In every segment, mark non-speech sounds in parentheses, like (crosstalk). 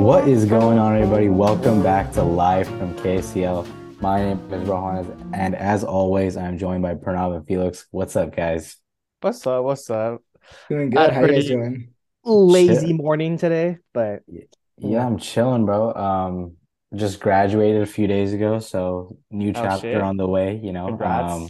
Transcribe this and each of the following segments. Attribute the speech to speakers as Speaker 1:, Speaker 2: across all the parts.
Speaker 1: What is going on, everybody? Welcome back to Live from KCL. My name is Rohan, and as always, I'm joined by Pranav and Felix. What's up, guys?
Speaker 2: What's up? What's up?
Speaker 3: Doing good. How you guys doing?
Speaker 2: Lazy
Speaker 1: Shit.
Speaker 2: morning today, but
Speaker 1: Yeah, I'm chilling, bro. Um, just graduated a few days ago, so new
Speaker 2: Oh,
Speaker 1: chapter
Speaker 2: shit.
Speaker 1: on the way, you know.
Speaker 2: Congrats.
Speaker 1: Um,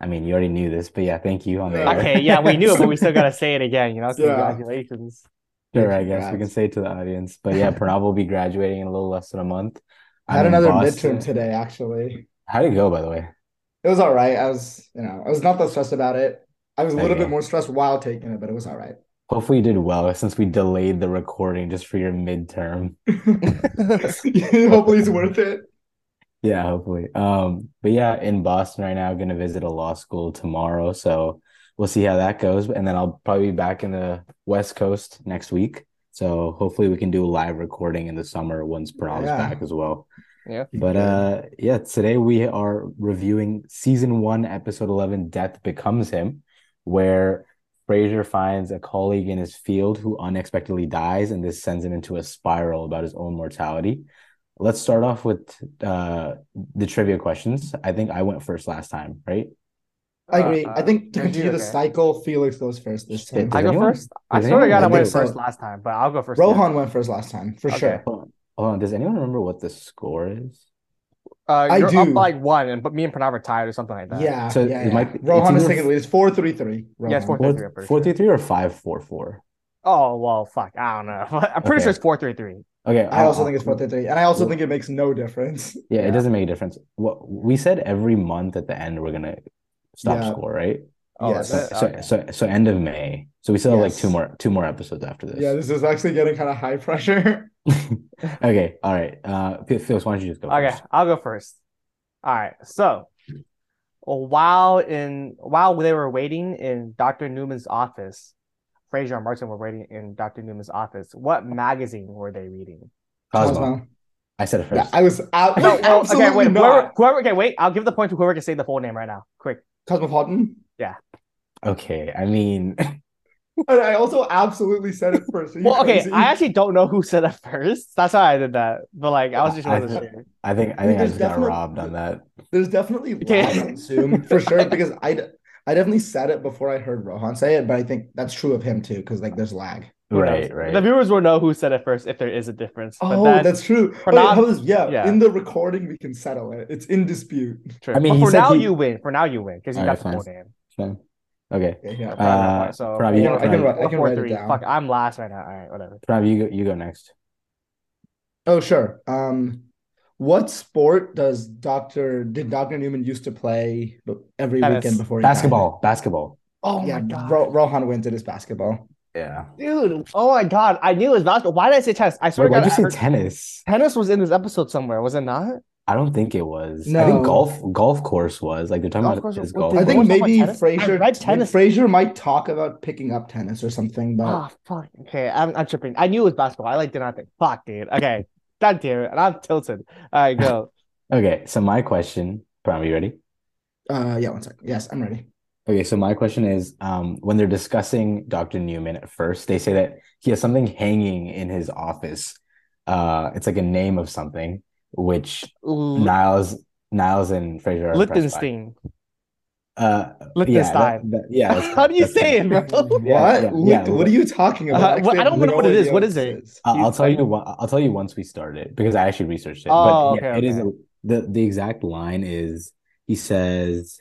Speaker 1: I mean, you already knew this, but yeah, thank you on the
Speaker 2: okay, yeah, we knew it, but we still gotta say it again. You know,
Speaker 3: Yeah.
Speaker 2: congratulations.
Speaker 1: Sure, I guess we can say it to the audience. But yeah, Pranav will be graduating in a little less than a month.
Speaker 3: I had another
Speaker 1: Boston.
Speaker 3: midterm today, actually.
Speaker 1: How'd it go, by the way?
Speaker 3: It was all right. I was, you know, I was not that stressed about it. I was a little
Speaker 1: Okay.
Speaker 3: bit more stressed while taking it, but it was all right.
Speaker 1: Hopefully you did well since we delayed the recording just for your midterm. (laughs)
Speaker 3: Hopefully it's worth it.
Speaker 1: Yeah, hopefully. Um, but yeah, in Boston right now, gonna visit a law school tomorrow, so we'll see how that goes. And then I'll probably be back in the West Coast next week. So hopefully we can do a live recording in the summer once Pranav's
Speaker 3: Yeah.
Speaker 1: back as well.
Speaker 2: Yeah.
Speaker 1: But uh yeah, today we are reviewing season one, episode 11, Death Becomes Him, where Frasier finds a colleague in his field who unexpectedly dies, and this sends him into a spiral about his own mortality. Let's start off with uh the trivia questions. I think I went first last time, right?
Speaker 3: I agree.
Speaker 2: Uh,
Speaker 3: I think to continue
Speaker 2: you?
Speaker 3: the
Speaker 2: Okay.
Speaker 3: cycle, Felix goes first this
Speaker 1: Shit,
Speaker 3: time.
Speaker 1: Does
Speaker 2: I go
Speaker 1: anyone-
Speaker 2: first. I
Speaker 1: does
Speaker 2: swear to God, I
Speaker 1: anyone
Speaker 2: went
Speaker 3: remember-
Speaker 2: first last time, but I'll go first.
Speaker 3: Rohan went first last time, for
Speaker 2: Okay.
Speaker 3: sure.
Speaker 1: Hold on. Hold on. Does anyone remember what the score is?
Speaker 2: Uh,
Speaker 3: I
Speaker 2: you're up
Speaker 3: do.
Speaker 2: like one, and but me and Pranav are tied or something like that.
Speaker 3: Yeah,
Speaker 1: So
Speaker 3: yeah,
Speaker 1: it
Speaker 3: yeah.
Speaker 1: might be-
Speaker 3: Rohan
Speaker 1: it's
Speaker 3: is
Speaker 1: either-
Speaker 3: taking the lead. It's four three three.
Speaker 2: Yeah, it's
Speaker 3: Rohan.
Speaker 2: four-
Speaker 1: Four,
Speaker 2: three, I'm pretty
Speaker 1: four
Speaker 2: sure.
Speaker 1: three three or five four four?
Speaker 2: Oh well, fuck. I don't know. (laughs) I'm pretty
Speaker 1: Okay.
Speaker 2: sure it's four three three.
Speaker 1: Okay,
Speaker 3: I also
Speaker 1: I'll-
Speaker 3: think it's four three three, and I also
Speaker 1: Well-
Speaker 3: think it makes no difference.
Speaker 1: Yeah,
Speaker 2: Yeah.
Speaker 1: it doesn't make a difference. What we said every month at the end we're gonna stop
Speaker 3: Yeah.
Speaker 1: score, right?
Speaker 2: Oh,
Speaker 3: Yes.
Speaker 2: that's it?
Speaker 1: So
Speaker 2: Okay.
Speaker 1: so so end of May. So we still have like two more two more episodes after this.
Speaker 3: Yeah, this is actually getting kind of high pressure. (laughs)
Speaker 1: Okay, all right. Uh, Phil- Phyllis, why don't you just go
Speaker 2: Okay,
Speaker 1: first?
Speaker 2: I'll go first. All right. So, while in while they were waiting in Dr. Newman's office, Frasier and Martin were waiting in Dr. Newman's office. What magazine were they reading?
Speaker 1: Cosmo.
Speaker 3: Cosmo.
Speaker 1: I said it
Speaker 3: Yeah,
Speaker 1: first.
Speaker 3: I was out.
Speaker 2: No, well, (laughs) okay, wait. Whoever, whoever, okay, wait. I'll give the point to whoever can say the full name right now. Quick.
Speaker 3: Cosmopolitan. Yeah.
Speaker 1: Okay, I mean, (laughs)
Speaker 3: And I also absolutely said it first. Are you
Speaker 2: Well, okay.
Speaker 3: crazy?
Speaker 2: I actually don't know who said it first. That's why I did that. But like, I was just
Speaker 1: I-
Speaker 2: wasn't sure.
Speaker 1: I think I
Speaker 3: I mean,
Speaker 1: think I just got robbed on that.
Speaker 3: There's definitely
Speaker 2: Okay.
Speaker 3: on Zoom for sure because I, d- I definitely said it before I heard Rohan say it, but I think that's true of him too because like there's lag.
Speaker 1: Right, right.
Speaker 2: The viewers will know who said it first if there is a difference.
Speaker 3: Oh,
Speaker 2: then,
Speaker 3: that's true.
Speaker 2: for
Speaker 3: Wait,
Speaker 2: not-
Speaker 3: how is- yeah,
Speaker 2: yeah.
Speaker 3: in the recording we can settle it. It's in dispute.
Speaker 2: true.
Speaker 1: I mean, he
Speaker 2: for
Speaker 1: said
Speaker 2: now
Speaker 1: he-
Speaker 2: you win. For now you win because you
Speaker 1: Alright,
Speaker 2: got the full name.
Speaker 1: Fine. Okay,
Speaker 3: Yeah, yeah.
Speaker 1: Uh,
Speaker 2: so
Speaker 1: Pranav,
Speaker 3: I
Speaker 1: you-
Speaker 3: can, I can, write- I can
Speaker 2: four
Speaker 3: write it down.
Speaker 2: Fuck, I'm last right now. All right, whatever.
Speaker 1: Pranav, you go. You go next.
Speaker 3: Oh, sure. Um, what sport does Doctor did Doctor Newman used to play every
Speaker 2: Tennis.
Speaker 3: weekend before he died?
Speaker 1: Basketball. Basketball.
Speaker 2: Oh
Speaker 3: Yeah,
Speaker 2: my god,
Speaker 3: Ro- Rohan wins it is basketball.
Speaker 1: Yeah.
Speaker 2: dude. Oh my god, I knew it was basketball. Why did I say tennis? I swear
Speaker 1: Wait, why'd
Speaker 2: God,
Speaker 1: you say
Speaker 2: heard-
Speaker 1: tennis?
Speaker 2: tennis was in this episode somewhere. Was it not?
Speaker 1: I don't think it was. I
Speaker 3: No.
Speaker 1: think golf golf course was like they're talking
Speaker 2: Golf
Speaker 1: about
Speaker 2: course
Speaker 1: his golf.
Speaker 3: I think maybe
Speaker 2: Frasier tennis.
Speaker 3: Frasier might talk about picking up tennis or something, but
Speaker 2: Oh fuck. Okay, I'm, I'm tripping. I knew it was basketball. I like did not think. Fuck, dude. Okay, God damn it. And I'm tilted. All right, go. (laughs)
Speaker 1: Okay, so my question, Pranav, you ready?
Speaker 3: uh yeah, one second. Yes, I'm ready.
Speaker 1: Okay, so my question is, um, when they're discussing Dr. Newman at first, they say that he has something hanging in his office. Uh, it's like a name of something, which
Speaker 2: L-
Speaker 1: Niles, Niles and Frasier are impressed by.
Speaker 2: Liechtenstein.
Speaker 1: Uh, yeah,
Speaker 2: Liechtenstein.
Speaker 1: that, that, yeah. that's (laughs)
Speaker 2: How do you
Speaker 1: correct.
Speaker 2: say it, bro?
Speaker 1: correct. Yeah,
Speaker 3: what?
Speaker 1: yeah, yeah.
Speaker 3: what are you talking about?
Speaker 2: Uh, well, I don't know what it
Speaker 3: no
Speaker 2: is.
Speaker 3: idea
Speaker 2: What is it?
Speaker 3: this
Speaker 1: I'll, I'll tell you.
Speaker 2: like-
Speaker 1: I'll tell you once we start it because I actually researched it.
Speaker 2: Oh,
Speaker 1: but yeah,
Speaker 2: okay,
Speaker 1: it is
Speaker 2: okay.
Speaker 1: a, the the exact line is he says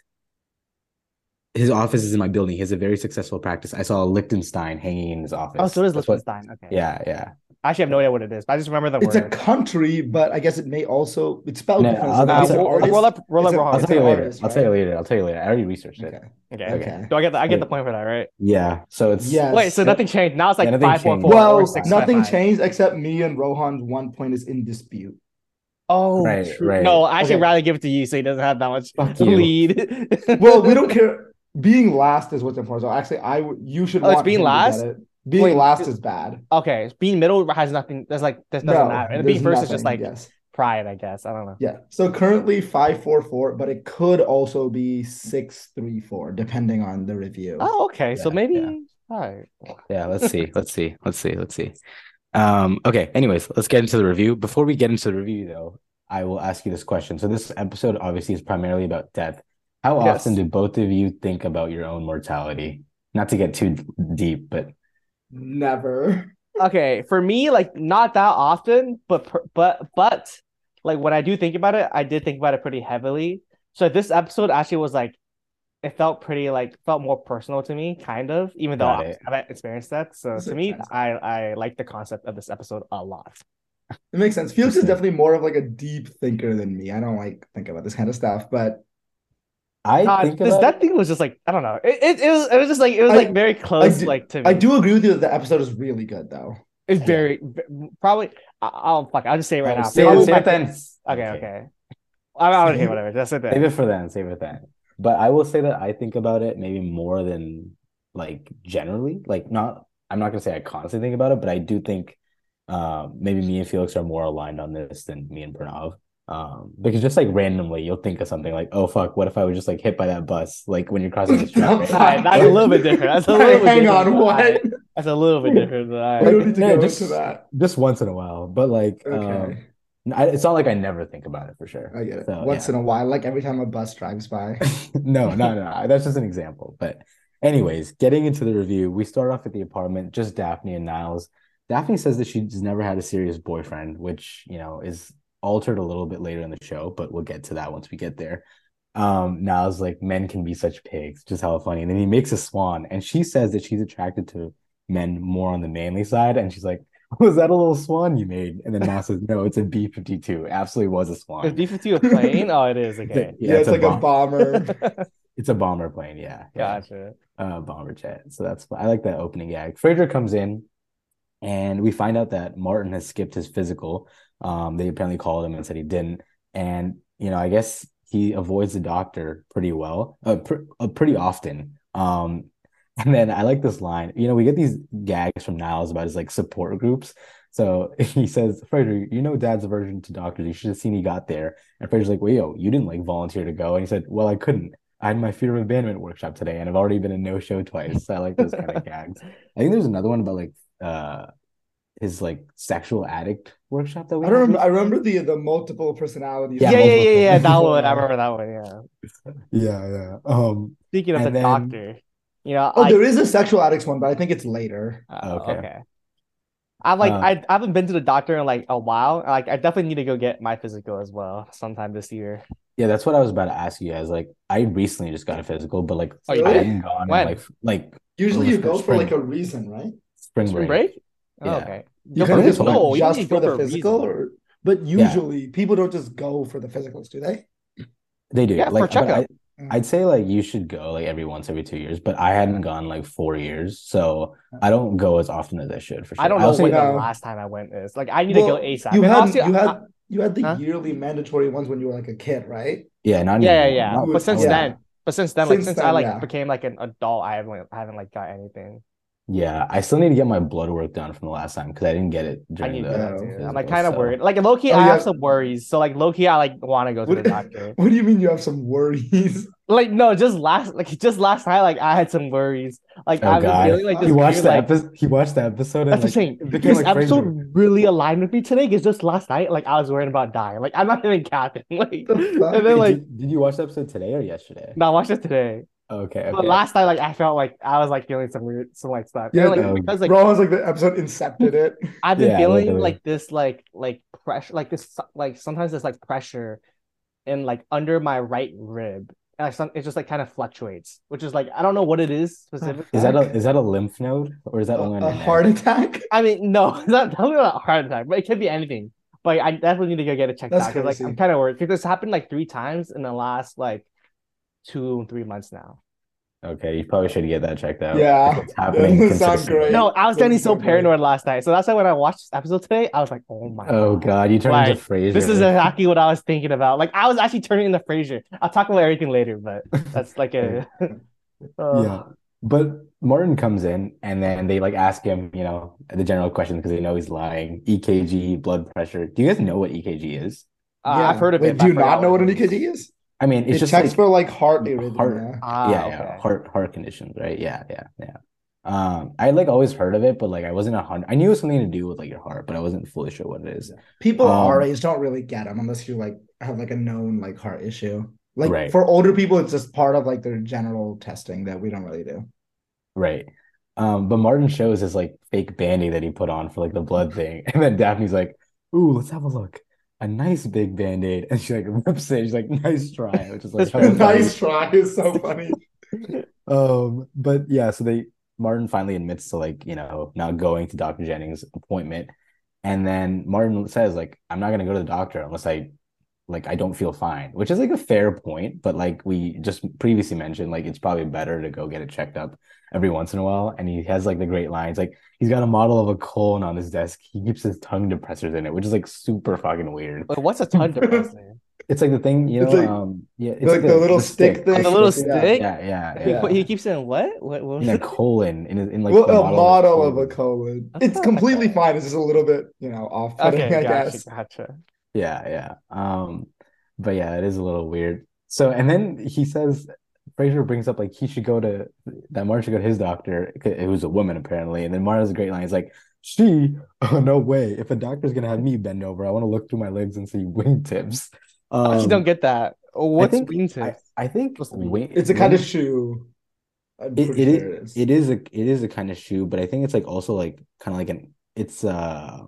Speaker 1: his office is in my building. He has a very successful practice. I saw a Lichtenstein hanging in his office.
Speaker 2: Oh, so it is
Speaker 1: That's what-
Speaker 2: Liechtenstein. Okay.
Speaker 1: yeah, yeah.
Speaker 2: I actually have no idea what it is, but I just remember the
Speaker 3: It's a country, but I guess it may also it's spelled
Speaker 1: No,
Speaker 3: different.
Speaker 1: I'll-
Speaker 3: so
Speaker 1: I'll
Speaker 3: it's
Speaker 1: say-
Speaker 3: an
Speaker 2: we'll,
Speaker 3: artist.
Speaker 2: roll up, roll up,
Speaker 3: It's a-
Speaker 2: roll
Speaker 1: I'll
Speaker 2: up.
Speaker 3: it's
Speaker 1: tell you
Speaker 3: an
Speaker 1: later.
Speaker 3: artist,
Speaker 1: I'll tell you
Speaker 3: right?
Speaker 1: later. I'll tell you later. I already researched it.
Speaker 3: Okay.
Speaker 2: Okay.
Speaker 3: Okay.
Speaker 2: Do I get the, I get the
Speaker 1: Okay.
Speaker 2: point for that, right?
Speaker 1: Yeah. So it's
Speaker 3: Yes.
Speaker 2: Wait, so nothing changed. Now it's like
Speaker 1: Yeah, nothing
Speaker 2: five, four,
Speaker 1: changed.
Speaker 2: four,
Speaker 3: Well,
Speaker 2: or six, five,
Speaker 3: nothing
Speaker 2: five.
Speaker 3: changed except me and Rohan's one point is in dispute.
Speaker 2: Oh,
Speaker 1: Right,
Speaker 2: true.
Speaker 1: right.
Speaker 2: No, I actually
Speaker 3: Okay.
Speaker 2: rather give it to you so he doesn't have that much
Speaker 1: Fuck you.
Speaker 2: lead.
Speaker 3: Well, we don't (laughs) care. Being last is what's important. So actually, I would you should.
Speaker 2: Oh, it's
Speaker 3: want
Speaker 2: being
Speaker 3: him
Speaker 2: last?
Speaker 3: it. Being
Speaker 2: Wait,
Speaker 3: last
Speaker 2: is-
Speaker 3: is bad.
Speaker 2: Okay, being middle has nothing. There's like this doesn't
Speaker 3: No,
Speaker 2: matter. And being first is just like
Speaker 3: yes.
Speaker 2: pride, I guess. I don't know.
Speaker 3: Yeah. So currently five four four, but it could also be six three four, depending on the review.
Speaker 2: Oh, okay. so maybe
Speaker 1: yeah.
Speaker 2: all right.
Speaker 1: yeah. Let's see. Let's see. Let's see. Let's see. Um, okay, anyways, let's get into the review. Before we get into the review, though, I will ask you this question. So this episode obviously is primarily about death. How
Speaker 2: Yes.
Speaker 1: often do both of you think about your own mortality? Not to get too deep, but
Speaker 3: Never.
Speaker 2: Okay, for me, like not that often, but but but like when I do think about it, I did think about it pretty heavily. So this episode actually was like, it felt pretty like felt more personal to me, kind of, even though I haven't experienced that. So to me,
Speaker 3: sense.
Speaker 2: I I like the concept of this episode a lot.
Speaker 3: It makes sense. Felix is definitely more of like a deep thinker than me. I don't like think about this kind of stuff, but
Speaker 1: I
Speaker 2: God,
Speaker 1: think
Speaker 2: this that thing was just like I don't know. It, it, it was it was just like it was
Speaker 3: I-
Speaker 2: like very close
Speaker 3: do-
Speaker 2: like to me.
Speaker 3: I do agree with you that the episode is really good though.
Speaker 2: It's very probably. I, I'll fuck. I'll just say it right
Speaker 1: Oh,
Speaker 2: now.
Speaker 1: save it, save it then.
Speaker 2: fa- Okay, okay. I don't okay, whatever. That's it.
Speaker 1: Save
Speaker 2: Then.
Speaker 1: it for then. Save it then. But I will say that I think about it maybe more than like generally. Like not. I'm not gonna say I constantly think about it, but I do think um, maybe me and Felix are more aligned on this than me and Pranav. Um, because just like randomly, you'll think of something like, "Oh fuck, what if I was just like hit by that bus?" Like when you're crossing the (laughs) street. right?
Speaker 2: Alright, that's a little bit different. That's a little bit
Speaker 3: Hang
Speaker 2: different.
Speaker 3: on, what?
Speaker 2: Alright, That's a little bit different.
Speaker 3: We
Speaker 2: Alright.
Speaker 3: don't need to
Speaker 1: no,
Speaker 3: go
Speaker 1: just-
Speaker 3: into that.
Speaker 1: Just once in a while, but like,
Speaker 3: Okay,
Speaker 1: um, I, it's not like I never think about it for sure.
Speaker 3: I get it.
Speaker 1: So,
Speaker 3: Once
Speaker 1: yeah.
Speaker 3: in a while, like every time a bus drives by. (laughs)
Speaker 1: no, no, no. That's just an example. But, anyways, getting into the review, we start off at the apartment, just Daphne and Niles. Daphne says that she's never had a serious boyfriend, which, you know, is altered a little bit later in the show, but we'll get to that once we get there. Um, Niles like men can be such pigs, just how funny. And then he makes a swan, and she says that she's attracted to men more on the manly side, and she's like, (laughs) Was that a little swan you made? And then Niles says, No, it's a B 52. Absolutely was a
Speaker 2: Is
Speaker 1: swan.
Speaker 2: B fifty two a plane? (laughs) Oh, it is. Okay.
Speaker 3: Yeah, it's, like a
Speaker 1: bomb-
Speaker 3: bomber. (laughs)
Speaker 1: It's a bomber plane, yeah. yeah
Speaker 2: Gotcha.
Speaker 1: uh, bomber jet. So that's I like that opening gag. Frasier comes in, and we find out that Martin has skipped his physical. Um, they apparently called him and said he didn't, and you know I guess he avoids the doctor pretty well, uh, pr- uh, pretty often. Um, (laughs) and then I like this line. You know, we get these gags from Niles about his like support groups. So (laughs) he says, Frasier, you know Dad's aversion to doctors. You should have seen he got there. And Frasier's like, Wait, yo, you didn't like volunteer to go. And he said, Well, I couldn't. I had my fear of abandonment workshop today, and I've already been a no show twice. So I like those kind of (laughs) gags. I think there's another one about like uh his like sexual addict workshop that we
Speaker 3: I don't
Speaker 1: had
Speaker 3: remember. I remember the the multiple personalities.
Speaker 2: Yeah,
Speaker 1: Yeah,
Speaker 2: yeah, yeah, yeah. That one. I remember that one. Yeah.
Speaker 1: Yeah, yeah. Um,
Speaker 2: Speaking of the
Speaker 1: then-
Speaker 2: doctor, you know,
Speaker 3: Oh,
Speaker 2: I,
Speaker 3: there is a sexual addicts one, but I think it's later.
Speaker 2: uh,
Speaker 1: Okay.
Speaker 2: okay. I'm like,
Speaker 1: Uh,
Speaker 2: I, I haven't been to the doctor in like a while. Like, I definitely need to go get my physical as well sometime this year.
Speaker 1: yeah, that's what I was about to ask you guys. Like, I recently just got a physical, but like
Speaker 2: Oh, you
Speaker 1: I hadn't gone
Speaker 2: When?
Speaker 1: like like
Speaker 3: Usually, you go
Speaker 1: it
Speaker 3: for like a reason, right?
Speaker 1: spring
Speaker 2: Spring
Speaker 1: break.
Speaker 2: Break?
Speaker 1: Yeah.
Speaker 2: okay.
Speaker 3: You
Speaker 2: No,
Speaker 3: kind
Speaker 2: for-
Speaker 3: of just
Speaker 2: no,
Speaker 3: go
Speaker 2: you
Speaker 3: just
Speaker 2: need to
Speaker 3: for the physical, or but
Speaker 1: Yeah.
Speaker 3: usually people don't just go for the physicals, do they?
Speaker 1: They do.
Speaker 2: Yeah, for
Speaker 1: like, but
Speaker 2: checkup.
Speaker 1: I, I'd say like you should go like every once every two years, but I hadn't gone like four years, so I don't go as often as I should for sure.
Speaker 2: I don't know
Speaker 1: also-
Speaker 2: when the
Speaker 3: No.
Speaker 2: last time I went is. Like, I need to go ASAP.
Speaker 3: You had
Speaker 2: honestly,
Speaker 3: you
Speaker 2: I-
Speaker 3: had you had the
Speaker 2: Huh?
Speaker 3: yearly mandatory ones when you were like a kid, right?
Speaker 1: yeah, not
Speaker 2: yeah, yeah,
Speaker 1: anymore.
Speaker 2: yeah.
Speaker 1: Not-
Speaker 2: But since
Speaker 3: Yeah.
Speaker 2: then, but since then, like
Speaker 3: Since
Speaker 2: since I like
Speaker 3: yeah.
Speaker 2: became like an adult, I haven't I haven't like got anything.
Speaker 1: Yeah, I still need to get my blood work done from the last time because I didn't get it
Speaker 2: I
Speaker 1: during
Speaker 2: need
Speaker 1: the
Speaker 2: to do that. I'm like kind of
Speaker 1: so-
Speaker 2: worried. Like low key,
Speaker 3: Oh,
Speaker 2: I
Speaker 3: yeah.
Speaker 2: have some worries. So like low key, I like want to go to
Speaker 3: What,
Speaker 2: the (laughs) doctor.
Speaker 3: what do you mean you have some worries? (laughs)
Speaker 2: like no, just last like just last night, like I had some worries. Like
Speaker 1: Oh
Speaker 2: I've been
Speaker 1: God,
Speaker 2: feeling like this
Speaker 1: he watched
Speaker 2: weird,
Speaker 1: the
Speaker 2: like,
Speaker 1: episode. He watched the episode and
Speaker 2: That's the
Speaker 1: like,
Speaker 2: thing.
Speaker 1: became
Speaker 2: This
Speaker 1: like
Speaker 2: episode
Speaker 1: Frasier.
Speaker 2: really aligned with me today because just last night, like I was worried about dying. Like I'm not even capping. (laughs) Like
Speaker 3: The
Speaker 2: and then
Speaker 1: Did
Speaker 2: like
Speaker 1: you, did you watch the episode today or yesterday?
Speaker 2: no, I watched it today.
Speaker 1: Okay,
Speaker 2: But last night, like I felt like I was like feeling some weird, some like stuff.
Speaker 3: Yeah,
Speaker 2: And, like oh,
Speaker 1: no.
Speaker 2: because like
Speaker 3: Bro was like the episode incepted it. (laughs)
Speaker 2: I've been
Speaker 1: Yeah,
Speaker 2: feeling
Speaker 1: literally.
Speaker 2: like this, like like pressure, like this, like sometimes there's like pressure in like under my right rib, and like some, it just like kind of fluctuates, which is like I don't know what it is specifically.
Speaker 1: Is that a is that a lymph node or is that
Speaker 3: A,
Speaker 1: only
Speaker 3: a
Speaker 1: your neck?
Speaker 3: heart attack. (laughs)
Speaker 2: I mean, no, (laughs) it's not tell me about a heart attack, but it could be anything. But I definitely need to go get it checked
Speaker 3: That's
Speaker 2: out because like. I'm kind of worried because this happened like three times in the last like two three months now.
Speaker 1: Okay, you probably should get that checked out.
Speaker 3: Yeah.
Speaker 1: It's happening (laughs)
Speaker 3: Doesn't sound
Speaker 1: consistently.
Speaker 3: great.
Speaker 2: No, I was
Speaker 3: That's
Speaker 2: getting so
Speaker 3: so great.
Speaker 2: paranoid last night, so that's why when I watched this episode today, I was like, oh my
Speaker 1: Oh God, you turned
Speaker 2: Like,
Speaker 1: into Frasier.
Speaker 2: This is exactly what I was thinking about. Like I was actually turning into Frasier. I'll talk about everything later, but that's like a (laughs) (laughs) Uh,
Speaker 1: Yeah. But Martin comes in and then they like ask him, you know, the general question because they know he's lying. EKG, blood pressure. Do you guys know what EKG is?
Speaker 2: uh,
Speaker 3: Yeah.
Speaker 2: I've heard of
Speaker 3: Wait,
Speaker 2: it.
Speaker 3: do you not know what an. EKG is?
Speaker 1: I mean, it's
Speaker 3: it
Speaker 1: just
Speaker 3: checks
Speaker 1: like
Speaker 3: for like heart arrhythmia.
Speaker 1: heart-
Speaker 2: Ah,
Speaker 1: yeah,
Speaker 2: okay.
Speaker 1: yeah, heart heart conditions, right? Yeah, yeah, yeah. Um, I like always heard of it, but like I wasn't a hundred. I knew it was something to do with like your heart, but I wasn't fully sure what it is.
Speaker 3: People
Speaker 1: Um,
Speaker 3: our age don't really get them unless you like have like a known like heart issue. Like
Speaker 1: Right.
Speaker 3: for older people, it's just part of like their general testing that we don't really do.
Speaker 1: Right. Um, but Martin shows his like fake band-aid that he put on for like the blood thing, (laughs) and then Daphne's like, "Ooh, let's have a look." A nice big band-aid, and she like (laughs) rips it. She's like, "Nice try," which is like
Speaker 2: That's
Speaker 1: hella funny.
Speaker 3: nice try is so funny. (laughs)
Speaker 1: Um, but yeah, so they Martin finally admits to like, you know, not going to Dr. Jennings' appointment. And then Martin says, like, I'm not gonna go to the doctor unless I like I don't feel fine, which is like a fair point, but like we just previously mentioned, like it's probably better to go get it checked up every once in a while. And he has like the great lines, like he's got a model of a colon on his desk. He keeps his tongue depressors in it, which is like super fucking weird.
Speaker 2: Wait, what's a tongue depressor? (laughs)
Speaker 1: It's like the thing, you know,
Speaker 3: It's like-
Speaker 1: um, yeah, it's
Speaker 3: like the little stick
Speaker 1: stick.
Speaker 3: thing.
Speaker 2: the little
Speaker 3: Yeah.
Speaker 2: stick?
Speaker 1: Yeah, yeah,
Speaker 2: He,
Speaker 1: yeah.
Speaker 2: put- he keeps saying what? What, what was
Speaker 1: In a colon, in, in like
Speaker 3: well,
Speaker 1: the
Speaker 3: a model of a
Speaker 1: colon.
Speaker 3: colon. It's completely fine. It's just a little bit, you know, off-putting,
Speaker 2: Okay,
Speaker 3: I
Speaker 2: gotcha,
Speaker 3: guess.
Speaker 2: gotcha.
Speaker 1: Yeah, yeah. Um, but yeah, it is a little weird. So, and then he says, Frasier brings up like he should go to that Martin should go to his doctor. It was a woman apparently, and then Martin a great line. He's like, "She, oh (laughs) no way! If a doctor's gonna have me bend over, I want to look through my legs and see wingtips."
Speaker 2: I actually
Speaker 1: Um,
Speaker 2: don't get that. What's
Speaker 1: think-
Speaker 2: wingtips?
Speaker 1: I, I think
Speaker 2: Supposed to be-
Speaker 1: wing,
Speaker 3: It's a kind of shoe. I'm
Speaker 1: It,
Speaker 3: pretty
Speaker 1: it
Speaker 3: sure
Speaker 1: is it is a it is a kind of shoe, but I think it's like also like kind of like an it's uh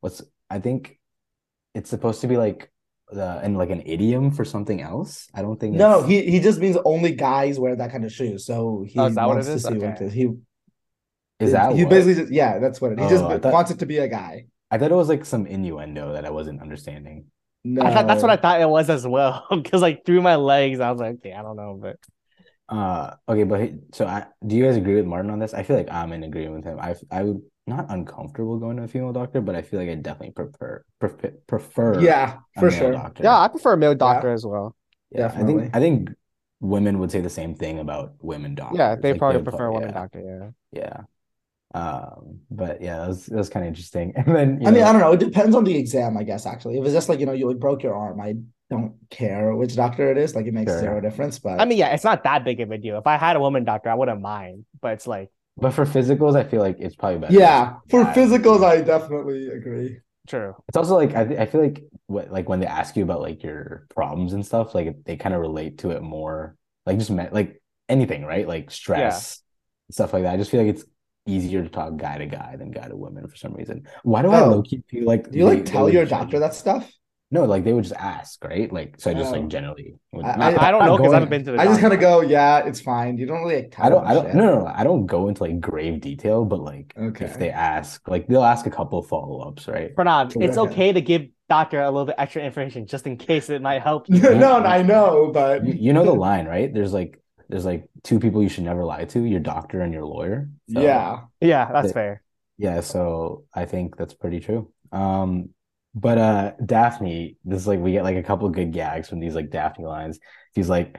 Speaker 1: what's I think it's supposed to be like the and like an idiom for something else. I don't think
Speaker 3: No,
Speaker 1: it's-
Speaker 3: he he just means only guys wear that kind of shoe. So he
Speaker 2: Oh, is that what
Speaker 3: wants
Speaker 2: it
Speaker 3: to
Speaker 2: is?
Speaker 3: see what
Speaker 2: Okay.
Speaker 3: it is. He
Speaker 1: is that
Speaker 3: he
Speaker 1: what?
Speaker 3: basically just yeah, that's what it. He just
Speaker 1: Oh, I thought-
Speaker 3: wants it to be a guy.
Speaker 1: I thought it was like some innuendo that I wasn't understanding.
Speaker 3: No,
Speaker 2: I thought that's what I thought it was as well. (laughs) Because like through my legs, I was like, okay, I don't know, but
Speaker 1: Uh, okay, but so I do you guys agree with Martin on this? I feel like I'm in agreement with him. I I would not uncomfortable going to a female doctor, but I feel like I definitely prefer prefer, prefer
Speaker 3: Yeah, for sure.
Speaker 1: doctor.
Speaker 2: yeah, I prefer a male doctor as well.
Speaker 1: Yeah, I think I think women would say the same thing about women doctors.
Speaker 2: Yeah, they
Speaker 1: Like,
Speaker 2: probably
Speaker 1: would
Speaker 2: prefer a woman
Speaker 1: yeah,
Speaker 2: doctor. Yeah.
Speaker 1: Yeah. Um, but yeah, that was that was kind of interesting. (laughs) And then you
Speaker 3: I mean, I don't know. It depends on the exam, I guess. Actually, if it's just like you know, you like broke your arm, I don't care which doctor it is. Like, it makes
Speaker 1: Sure.
Speaker 3: zero difference. But
Speaker 2: I mean, yeah, it's not that big of a deal. If I had a woman doctor, I wouldn't mind. But it's like
Speaker 1: but for physicals, I feel like it's probably better.
Speaker 3: yeah, for
Speaker 1: Yeah.
Speaker 3: physicals, I definitely agree.
Speaker 2: true.
Speaker 1: It's also like I, th- I feel like what like when they ask you about like your problems and stuff, like they kind of relate to it more, like just me- like anything, right? Like stress, stuff like that. I just feel like it's easier to talk guy to guy than guy to woman for some reason. Why do I
Speaker 3: Oh.
Speaker 1: low key feel like
Speaker 3: Do you like tell your doctor that stuff?
Speaker 1: No, like they would just ask, right? Like so, I just
Speaker 3: Oh.
Speaker 1: like generally. would-
Speaker 3: I-
Speaker 1: not-
Speaker 2: I, I don't know because I haven't been to the
Speaker 3: I just kind of go, yeah, it's fine. You don't really like tell
Speaker 1: I don't. I don't. No, no, no. I don't go into like grave detail, but like
Speaker 3: Okay.
Speaker 1: if they ask, like they'll ask a couple follow ups, right?
Speaker 2: Pranav, it's
Speaker 3: Okay.
Speaker 2: okay to give doctor a little bit extra information just in case it might help (laughs)
Speaker 3: no,
Speaker 2: you.
Speaker 3: no, I know, but
Speaker 1: You, you know the line, right? There's like there's like two people you should never lie to: your doctor and your lawyer. So,
Speaker 3: yeah,
Speaker 2: Yeah, that's
Speaker 1: The-
Speaker 2: fair.
Speaker 1: yeah. So I think that's pretty true. Um, but uh, Daphne, this is like we get like a couple good gags from these like Daphne lines. She's like,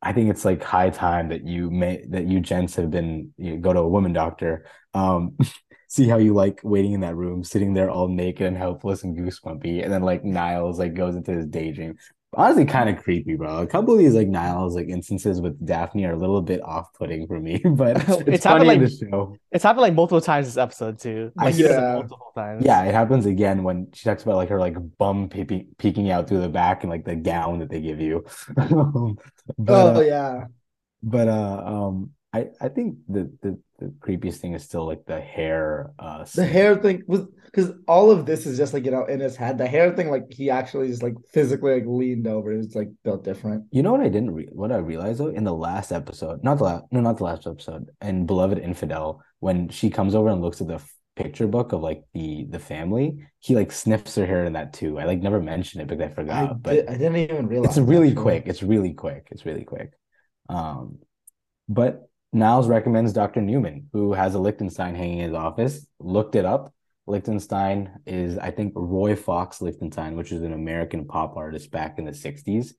Speaker 1: I think it's like high time that you may that you gents have been you go to a woman doctor. Um, (laughs) see how you like waiting in that room, sitting there all naked and helpless and goosebumpy, and then like Niles like goes into his daydream. Honestly, kind of creepy, bro. A couple of these like Niles like instances with Daphne are a little bit off-putting for me, (laughs) but (laughs) it's,
Speaker 2: It's
Speaker 1: funny
Speaker 2: happened,
Speaker 1: in
Speaker 2: like-
Speaker 1: the show.
Speaker 2: It's happened like multiple times this episode too. Like
Speaker 3: Yeah.
Speaker 2: yeah. multiple times.
Speaker 1: Yeah, it happens again when she talks about like her like bum peeping peeking out through the back and like the gown that they give you. (laughs) but
Speaker 3: oh
Speaker 1: uh,
Speaker 3: yeah,
Speaker 1: but uh um I I think the the the creepiest thing is still like the hair uh
Speaker 3: the hair thing was because all of this is just like you know in his head. The hair thing, like he actually just like physically like leaned over. It was like built different.
Speaker 1: You know what I didn't re what I realized though in the last episode, not the last no not the last episode, and Beloved Infidel when she comes over and looks at the f- picture book of like the the family, he like sniffs her hair in that too. I like never mentioned it because I
Speaker 3: I
Speaker 1: forgot, but
Speaker 3: did, I didn't even realize.
Speaker 1: it's really
Speaker 3: actually.
Speaker 1: quick. It's really quick. It's really quick. Um, but Niles recommends Dr. Newman, who has a Lichtenstein hanging in his office. Looked it up. Lichtenstein is, I think, Roy Fox Lichtenstein, which is an American pop artist back in the 60s.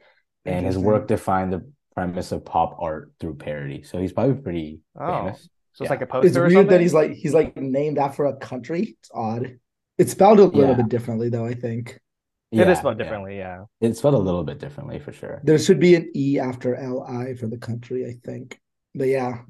Speaker 1: And his work defined the premise of pop art through parody. So he's probably pretty
Speaker 2: Oh.
Speaker 1: famous.
Speaker 2: So it's
Speaker 1: Yeah.
Speaker 2: like a poster
Speaker 3: It's
Speaker 2: or
Speaker 3: weird
Speaker 2: something.
Speaker 3: that he's like he's like named after a country. It's odd. It's spelled a little
Speaker 1: Yeah.
Speaker 3: bit differently though. I think
Speaker 2: It
Speaker 1: Yeah,
Speaker 2: is spelled
Speaker 1: yeah.
Speaker 2: differently, yeah.
Speaker 1: It's spelled a little bit differently for sure.
Speaker 3: there should be an E after L I for the country. I think, but yeah,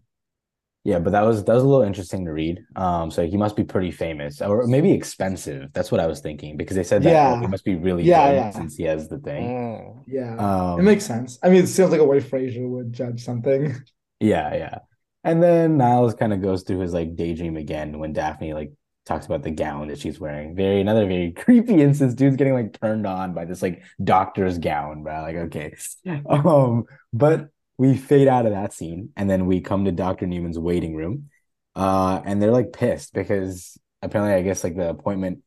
Speaker 1: Yeah, but that was that was a little interesting to read. Um, so he must be pretty famous, or maybe expensive. That's what I was thinking because they said that oh,
Speaker 3: Yeah.
Speaker 1: he must be really
Speaker 3: Yeah, yeah.
Speaker 1: since he has the thing.
Speaker 2: Mm.
Speaker 3: Yeah,
Speaker 1: Um,
Speaker 3: it makes sense. I mean, it seems like a way Frasier would judge something. (laughs)
Speaker 1: Yeah, yeah. And then Niles kind of goes through his like daydream again when Daphne like talks about the gown that she's wearing. Very another very (laughs) creepy instance. Dude's getting like turned on by this like doctor's gown, bro. Like, okay. (laughs) Um, but we fade out of that scene and then we come to Dr. Newman's waiting room. Uh, and they're like pissed because apparently I guess like the appointment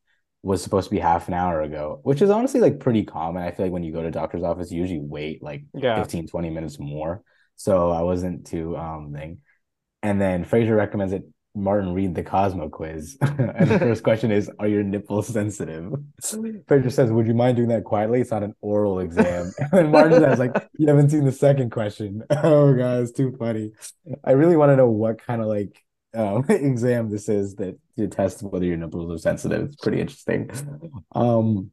Speaker 1: was supposed to be half an hour ago, which is honestly like pretty common. I feel like when you go to doctor's office, you usually wait like
Speaker 2: Yeah.
Speaker 1: 15, 20 minutes more. So I wasn't too um thing. And then Frasier recommends that Martin read the Cosmo quiz. (laughs) and the first (laughs) question is, Are your nipples sensitive? (laughs) Frasier says, Would you mind doing that quietly? It's not an oral exam. And then Martin says, like, you haven't seen the second question. Oh god, it's too funny. I really want to know what kind of like um exam this is that to test whether your nipples are sensitive. It's pretty interesting. Um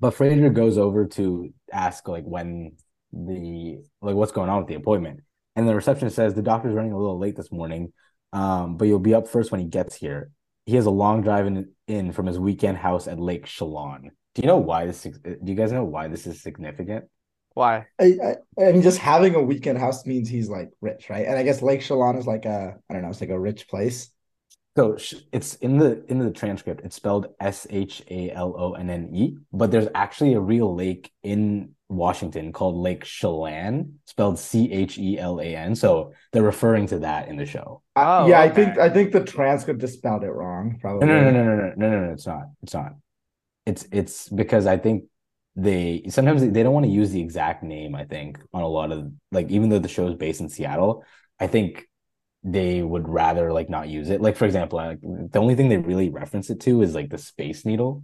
Speaker 1: but Frasier goes over to ask like when the like what's going on with the appointment. And the receptionist says the doctor's running a little late this morning, um, but you'll be up first when he gets here. He has a long drive in, in from his weekend house at Lake Chelan. Do you know why this? Do you guys know why this is significant?
Speaker 2: Why?
Speaker 3: I, I, I mean, just having a weekend house means he's like rich, right? And I guess Lake Chelan is like a, I don't know, it's like a rich place.
Speaker 1: So it's in the in the transcript. It's spelled S H A L O N N E, but there's actually a real lake in Washington called Lake Chelan, spelled C H E L A N. So they're referring to that in the show.
Speaker 2: Oh,
Speaker 3: yeah,
Speaker 2: okay.
Speaker 3: I think I think the transcript just spelled it wrong. Probably.
Speaker 1: No, no, no, no, no, no, no, no. It's not. It's not. It's it's because I think they sometimes they don't want to use the exact name. I think on a lot of like even though the show is based in Seattle, I think they would rather like not use it. Like for example, like the only thing they really reference it to is like the Space Needle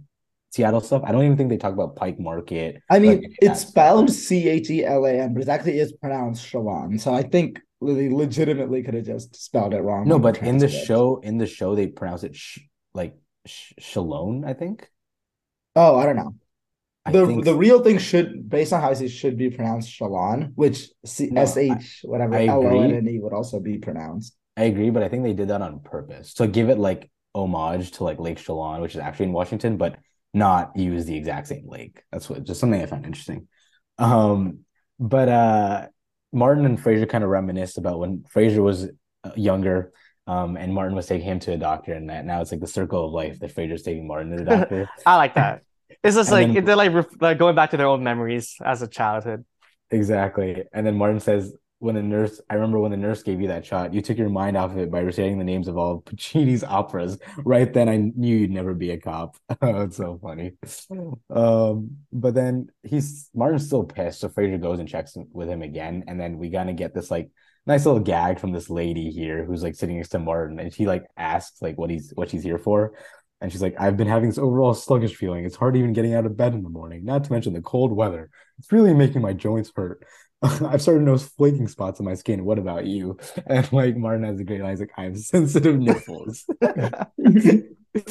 Speaker 1: Seattle stuff. I don't even think they talk about Pike Market.
Speaker 3: I mean,
Speaker 1: of
Speaker 3: it's spelled C H E L A N, but it actually is pronounced Chelan. So I think they legitimately could have just spelled it wrong.
Speaker 1: No, but in the show, in the show, they pronounce it sh like sh Shalone, I think.
Speaker 3: Oh, I don't know.
Speaker 1: I
Speaker 3: the
Speaker 1: think
Speaker 3: the real thing should, based on how I say, should be pronounced Shalon, which C
Speaker 1: No, I-
Speaker 3: S H whatever
Speaker 1: I
Speaker 3: L O N
Speaker 1: agree.
Speaker 3: N E would also be pronounced.
Speaker 1: I agree, but I think they did that on purpose to give it like homage to like Lake Chelan, which is actually in Washington, but not use the exact same lake. That's what just something I found interesting. Um, but uh, Martin and Frasier kind of reminisce about when Frasier was uh, younger, um, and Martin was taking him to a doctor, and that now it's like the circle of life that Fraser's taking Martin to the doctor. (laughs)
Speaker 2: I like that. It's just
Speaker 1: And
Speaker 2: like
Speaker 1: then-
Speaker 2: they're like, like going back to their own memories as a childhood.
Speaker 1: Exactly. And then Martin says, when the nurse, I remember when the nurse gave you that shot, you took your mind off of it by reciting the names of all Puccini's operas. Right then, I knew you'd never be a cop. (laughs) Oh, it's so funny. Um, but then he's Martin's still pissed, so Frasier goes and checks with him again, and then we kind of get this like nice little gag from this lady here who's like sitting next to Martin, and she like asks like what he's what she's here for. And she's like, I've been having this overall sluggish feeling. It's hard even getting out of bed in the morning, not to mention the cold weather. It's really making my joints hurt. (laughs) I've started to notice flaking spots on my skin. What about you? (laughs) And like Martin has a great line. He's like, I have (laughs) sensitive nipples.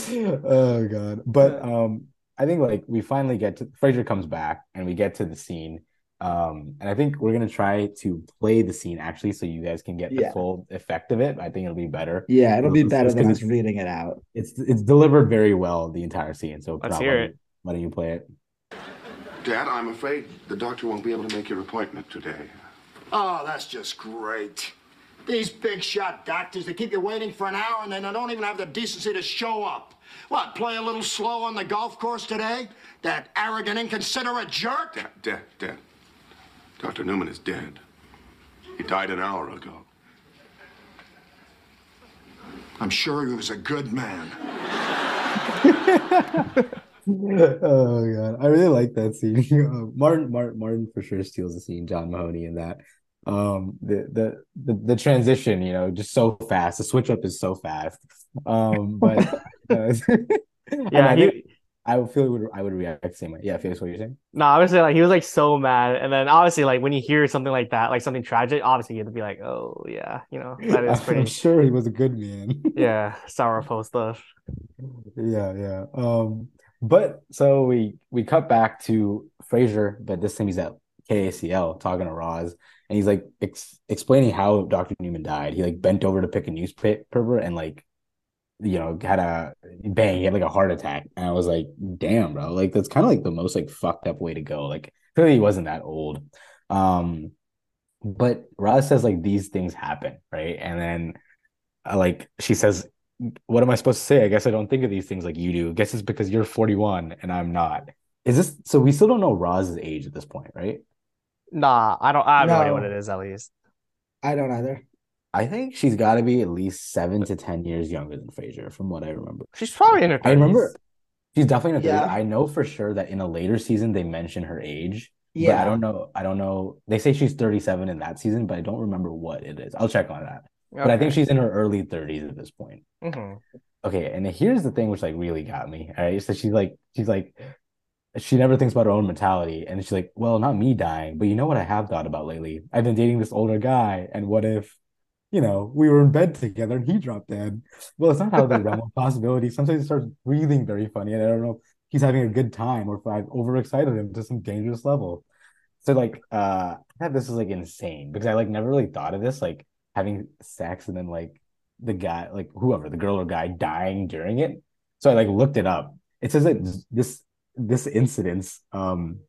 Speaker 1: oh god. But um I think like we finally get to Frasier comes back and we get to the scene. Um and I think we're gonna try to play the scene actually so you guys can get the full effect of it. I think it'll be better.
Speaker 3: Yeah, it'll be better
Speaker 1: let's
Speaker 3: than
Speaker 1: get
Speaker 3: us
Speaker 1: this-
Speaker 3: reading it out.
Speaker 1: It's it's delivered very well the entire scene. So
Speaker 2: Let's hear it.
Speaker 1: you- Why don't you play it?
Speaker 4: Dad, I'm afraid the doctor won't be able to make your appointment today.
Speaker 5: Oh, that's just great. These big shot doctors, they keep you waiting for an hour and then they don't even have the decency to show up. What, play a little slow on the golf course today? That arrogant, inconsiderate jerk?
Speaker 4: Dad, Dad, Dad. Dr. Newman is dead. He died an hour ago.
Speaker 5: I'm sure he was a good man. (laughs)
Speaker 1: oh god, I really like that scene. (laughs) Uh, Martin, Martin, Martin for sure steals the scene. John Mahoney in that. Um, the the the the transition, you know, just so fast. The switch up is so fast. Um, but (laughs) uh,
Speaker 2: Yeah,
Speaker 1: I,
Speaker 2: he,
Speaker 1: think I would feel would I would react the same way. Yeah, Felix, what you're saying?
Speaker 2: no, obviously like he was like so mad, and then obviously like when you hear something like that, like something tragic, obviously you have to be like, oh yeah, you know that is (laughs)
Speaker 1: I'm (laughs) sure he was a good man. (laughs)
Speaker 2: yeah, sorrowful stuff.
Speaker 1: Yeah, yeah. Um, but so we we cut back to Frasier, but this time he's at KACL talking to Roz, and he's like ex- explaining how Dr. Newman died. He like bent over to pick a newspaper and like, you know, had a bang, he had like a heart attack. And I was like, damn, bro, like that's kind of like the most like fucked up way to go. Like clearly he wasn't that old. Um, but Roz says like these things happen, right? And then uh, like she says, what am I supposed to say? I guess I don't think of these things like you do. I guess it's because you're 41 and I'm not. Is this so? We still don't know Roz's age at this point, right?
Speaker 2: Nah, I don't. I have no, idea what it is. At least.
Speaker 3: I don't either.
Speaker 1: I think she's got to be at least seven to ten years younger than Frasier, from what I remember.
Speaker 2: She's probably in her. 30s.
Speaker 1: I remember she's definitely in her 30s.
Speaker 3: Yeah.
Speaker 1: I know for sure that in a later season they mention her age. But
Speaker 3: Yeah.
Speaker 1: I don't know. I don't know. They say she's 37 in that season, but I don't remember what it is. I'll check on that. But I think she's in her early 30s at this point.
Speaker 2: hmm
Speaker 1: Okay, and here's the thing which like really got me. All right. So she's like, she's like, she never thinks about her own mortality. And she's like, Well, not me dying, but you know what I have thought about lately? I've been dating this older guy, and what if, you know, we were in bed together and he dropped dead? Well, it's not out of the realm of possibility. Sometimes he starts breathing very funny, and I don't know if he's having a good time or if I've overexcited him to some dangerous level. So like uh I this is like insane because I like never really thought of this, like having sex and then like the guy, like whoever, the girl or guy dying during it. So I like looked it up. It says that this this incidence um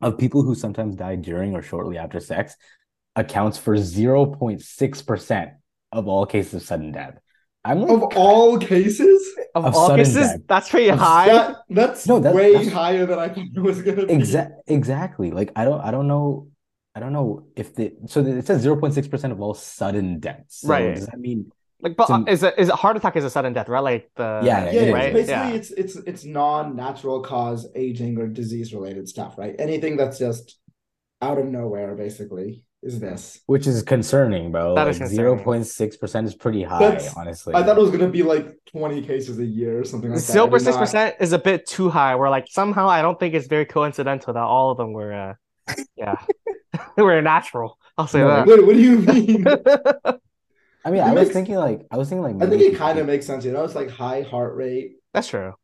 Speaker 1: of people who sometimes die during or shortly after sex accounts for 0.6% of all cases of sudden death. I'm like
Speaker 3: Of all cases,
Speaker 2: Of,
Speaker 1: Of
Speaker 2: all
Speaker 1: sudden
Speaker 2: cases,
Speaker 1: death.
Speaker 2: that's pretty high.
Speaker 3: that, that's
Speaker 1: No, that-
Speaker 3: way
Speaker 1: that's-
Speaker 3: higher than I thought it was gonna be.
Speaker 1: Exa- exactly. Like I don't I don't know I don't know if the so it says 0.6% of all sudden deaths. So
Speaker 2: Right.
Speaker 1: does that mean
Speaker 2: Like, but
Speaker 1: So-
Speaker 2: uh, is a is a heart attack is a sudden death, right? Like the
Speaker 1: Yeah,
Speaker 3: Yeah,
Speaker 1: it is,
Speaker 3: it's
Speaker 2: right.
Speaker 3: basically
Speaker 2: yeah.
Speaker 3: it's it's it's non-natural cause aging or disease related stuff, right? Anything that's just out of nowhere, basically, is this.
Speaker 1: which is concerning, bro.
Speaker 2: That
Speaker 1: like
Speaker 2: is
Speaker 1: 0.6% is pretty high,
Speaker 3: That's-
Speaker 1: honestly.
Speaker 3: I thought it was gonna be like 20 cases a year or something like that. I
Speaker 2: point six percent is a bit too high. Where like somehow I don't think it's very coincidental that all of them were, uh, yeah, they (laughs) were natural. I'll say
Speaker 1: No,
Speaker 2: that.
Speaker 3: Wait, what do you mean? (laughs)
Speaker 1: I mean,
Speaker 3: it
Speaker 1: I was thinking like I was thinking like
Speaker 3: I think it kind of makes sense, you know. It's like high heart rate.
Speaker 2: That's true.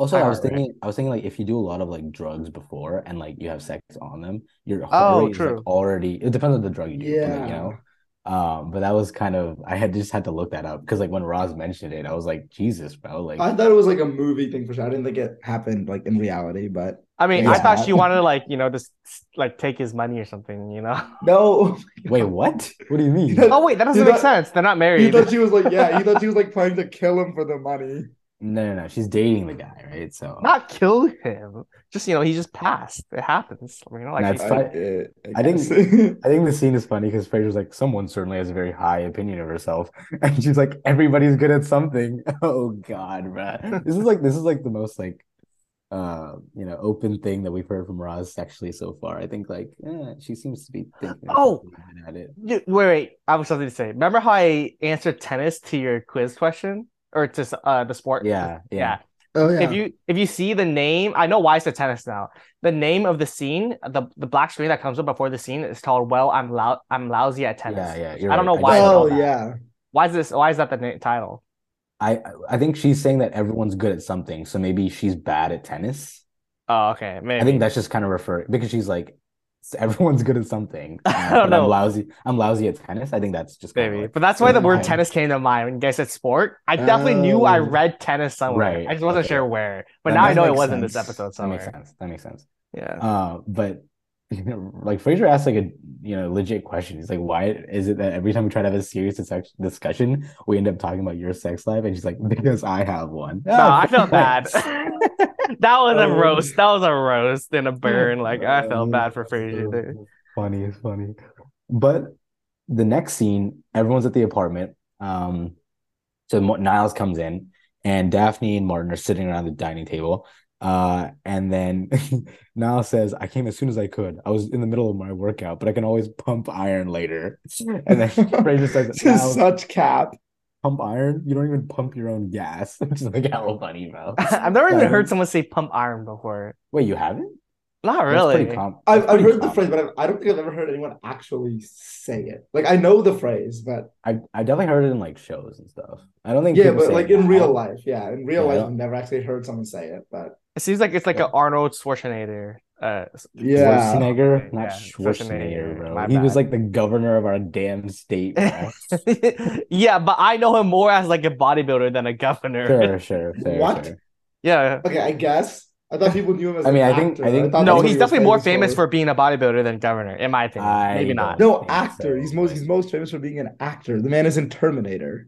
Speaker 1: Also,
Speaker 2: high
Speaker 1: I was
Speaker 2: heart rate.
Speaker 1: thinking, I was thinking like if you do a lot of like drugs before and like you have sex on them, your heart
Speaker 2: Oh,
Speaker 1: is like
Speaker 2: true.
Speaker 1: already. It depends on the drug you do, but, like, you know. Um, but that was kind of I had just had to look that up because like when Roz mentioned it, I was like, Jesus, bro, like
Speaker 3: I thought it was like a movie thing for sure. I didn't think it happened like in reality, but
Speaker 2: I mean,
Speaker 3: Yeah.
Speaker 2: I thought she wanted to like you know just like take his money or something. You know. (laughs)
Speaker 3: no. (laughs)
Speaker 1: wait, what? What do you mean?
Speaker 2: Oh wait, that doesn't
Speaker 3: You
Speaker 2: make
Speaker 3: thought-
Speaker 2: sense. They're not
Speaker 3: He
Speaker 2: married.
Speaker 3: thought she was like, (laughs) yeah, he thought she was like planning to kill him for the money.
Speaker 1: No, no, no. She's dating the guy, right? So
Speaker 2: Not kill him. Just you know, he just passed. It happens. You know, like
Speaker 1: That's
Speaker 2: he-
Speaker 1: fine.
Speaker 3: I,
Speaker 1: I think- I think the scene is funny because Frasier's like, someone certainly has a very high opinion of herself, (laughs) and she's like, everybody's good at something. (laughs) Oh God, bruh. This is like this is like the most like, uh, you know, open thing that we've heard from Roz sexually so far. I think like, eh, she seems to be thinking
Speaker 2: Oh!
Speaker 1: she's at it.
Speaker 2: Wait, wait. I have something to say. Remember how I answered tennis to your quiz question or to uh the sport?
Speaker 1: Yeah, yeah.
Speaker 3: oh yeah.
Speaker 2: If you if you see the name, I know why it's a tennis now. The name of the scene, the the black screen that comes up before the scene is called "Well, I'm lou- I'm lousy at tennis."
Speaker 1: Yeah, yeah. You're
Speaker 2: I don't
Speaker 1: right.
Speaker 2: know why
Speaker 1: just
Speaker 2: it's
Speaker 1: saw
Speaker 3: oh yeah.
Speaker 2: Why is this? Why is that the na- title?
Speaker 1: I I think she's saying that everyone's good at something, so maybe she's bad at tennis.
Speaker 2: Oh, okay. Maybe.
Speaker 1: I think that's just kind of referring because she's like everyone's good at something. (laughs)
Speaker 2: I don't
Speaker 1: but I'm
Speaker 2: know.
Speaker 1: lousy. I'm lousy at tennis. I think that's just
Speaker 2: maybe, but that's why the word tennis came to mind when you guys said sport. I definitely knew I
Speaker 3: Oh.
Speaker 2: read tennis somewhere.
Speaker 1: Right,
Speaker 2: I just wasn't
Speaker 1: okay.
Speaker 2: sure where. But
Speaker 1: That-
Speaker 2: now I know it was in this
Speaker 3: episode
Speaker 2: episode
Speaker 1: that makes sense. That makes sense.
Speaker 2: Yeah.
Speaker 1: Uh, but know, like Frasier asked like a you know legit question. He's like, "Why is it that every time we try to have a serious dis- discussion, we end up talking about your sex life?" And she's like, "Because I have one."
Speaker 2: No, I felt bad. (laughs) That was a
Speaker 3: Oh.
Speaker 2: roast. That was a roast and a burn. (laughs) Like I felt bad for Frasier there.
Speaker 1: Funny, it's funny. But the next scene, everyone's at the apartment. Um, so Niles comes in, and Daphne and Martin are sitting around the dining table. Uh, and then (laughs) Niles says, "I came as soon as I could. I was in the middle of my workout, but I can always pump iron later." (laughs) And then (laughs) Frasier says,
Speaker 3: such cap.
Speaker 1: pump iron? You don't even pump your own gas," which is like hella funny, bro.
Speaker 2: I've never even heard someone say pump iron before.
Speaker 1: Wait, you haven't?
Speaker 2: Not really.
Speaker 1: com-
Speaker 3: I've, I've heard the phrase, but I've, I don't think I've ever heard anyone actually say it. Like I know the phrase, but
Speaker 1: I I definitely heard it in like shows and stuff. I don't think
Speaker 3: yeah, but like in real life, yeah, in real
Speaker 1: Yeah,
Speaker 3: life, I've never actually heard someone say it. But
Speaker 2: It seems like it's like
Speaker 1: Yeah.
Speaker 2: an Arnold Schwarzenegger Uh,
Speaker 3: Yeah.
Speaker 1: Schwarzenegger, not
Speaker 2: Yeah,
Speaker 1: Schwarzenegger,
Speaker 2: Schwarzenegger,
Speaker 1: bro.
Speaker 2: my
Speaker 1: He was like the governor of our damn state. bro. (laughs)
Speaker 2: yeah, but I know him more as like a bodybuilder than a governor.
Speaker 1: sure, sure, fair,
Speaker 3: What?
Speaker 1: fair.
Speaker 2: Yeah.
Speaker 3: Okay, I guess. I thought people knew him as
Speaker 1: I mean,
Speaker 3: an
Speaker 1: I think-
Speaker 3: actor.
Speaker 1: I think-
Speaker 3: thought
Speaker 2: No, he's
Speaker 3: he
Speaker 2: definitely more famous for being a bodybuilder than governor, in my opinion.
Speaker 1: I
Speaker 2: Maybe not.
Speaker 3: No, actor.
Speaker 1: so,
Speaker 3: He's most he's most famous for being an actor. The man is in Terminator.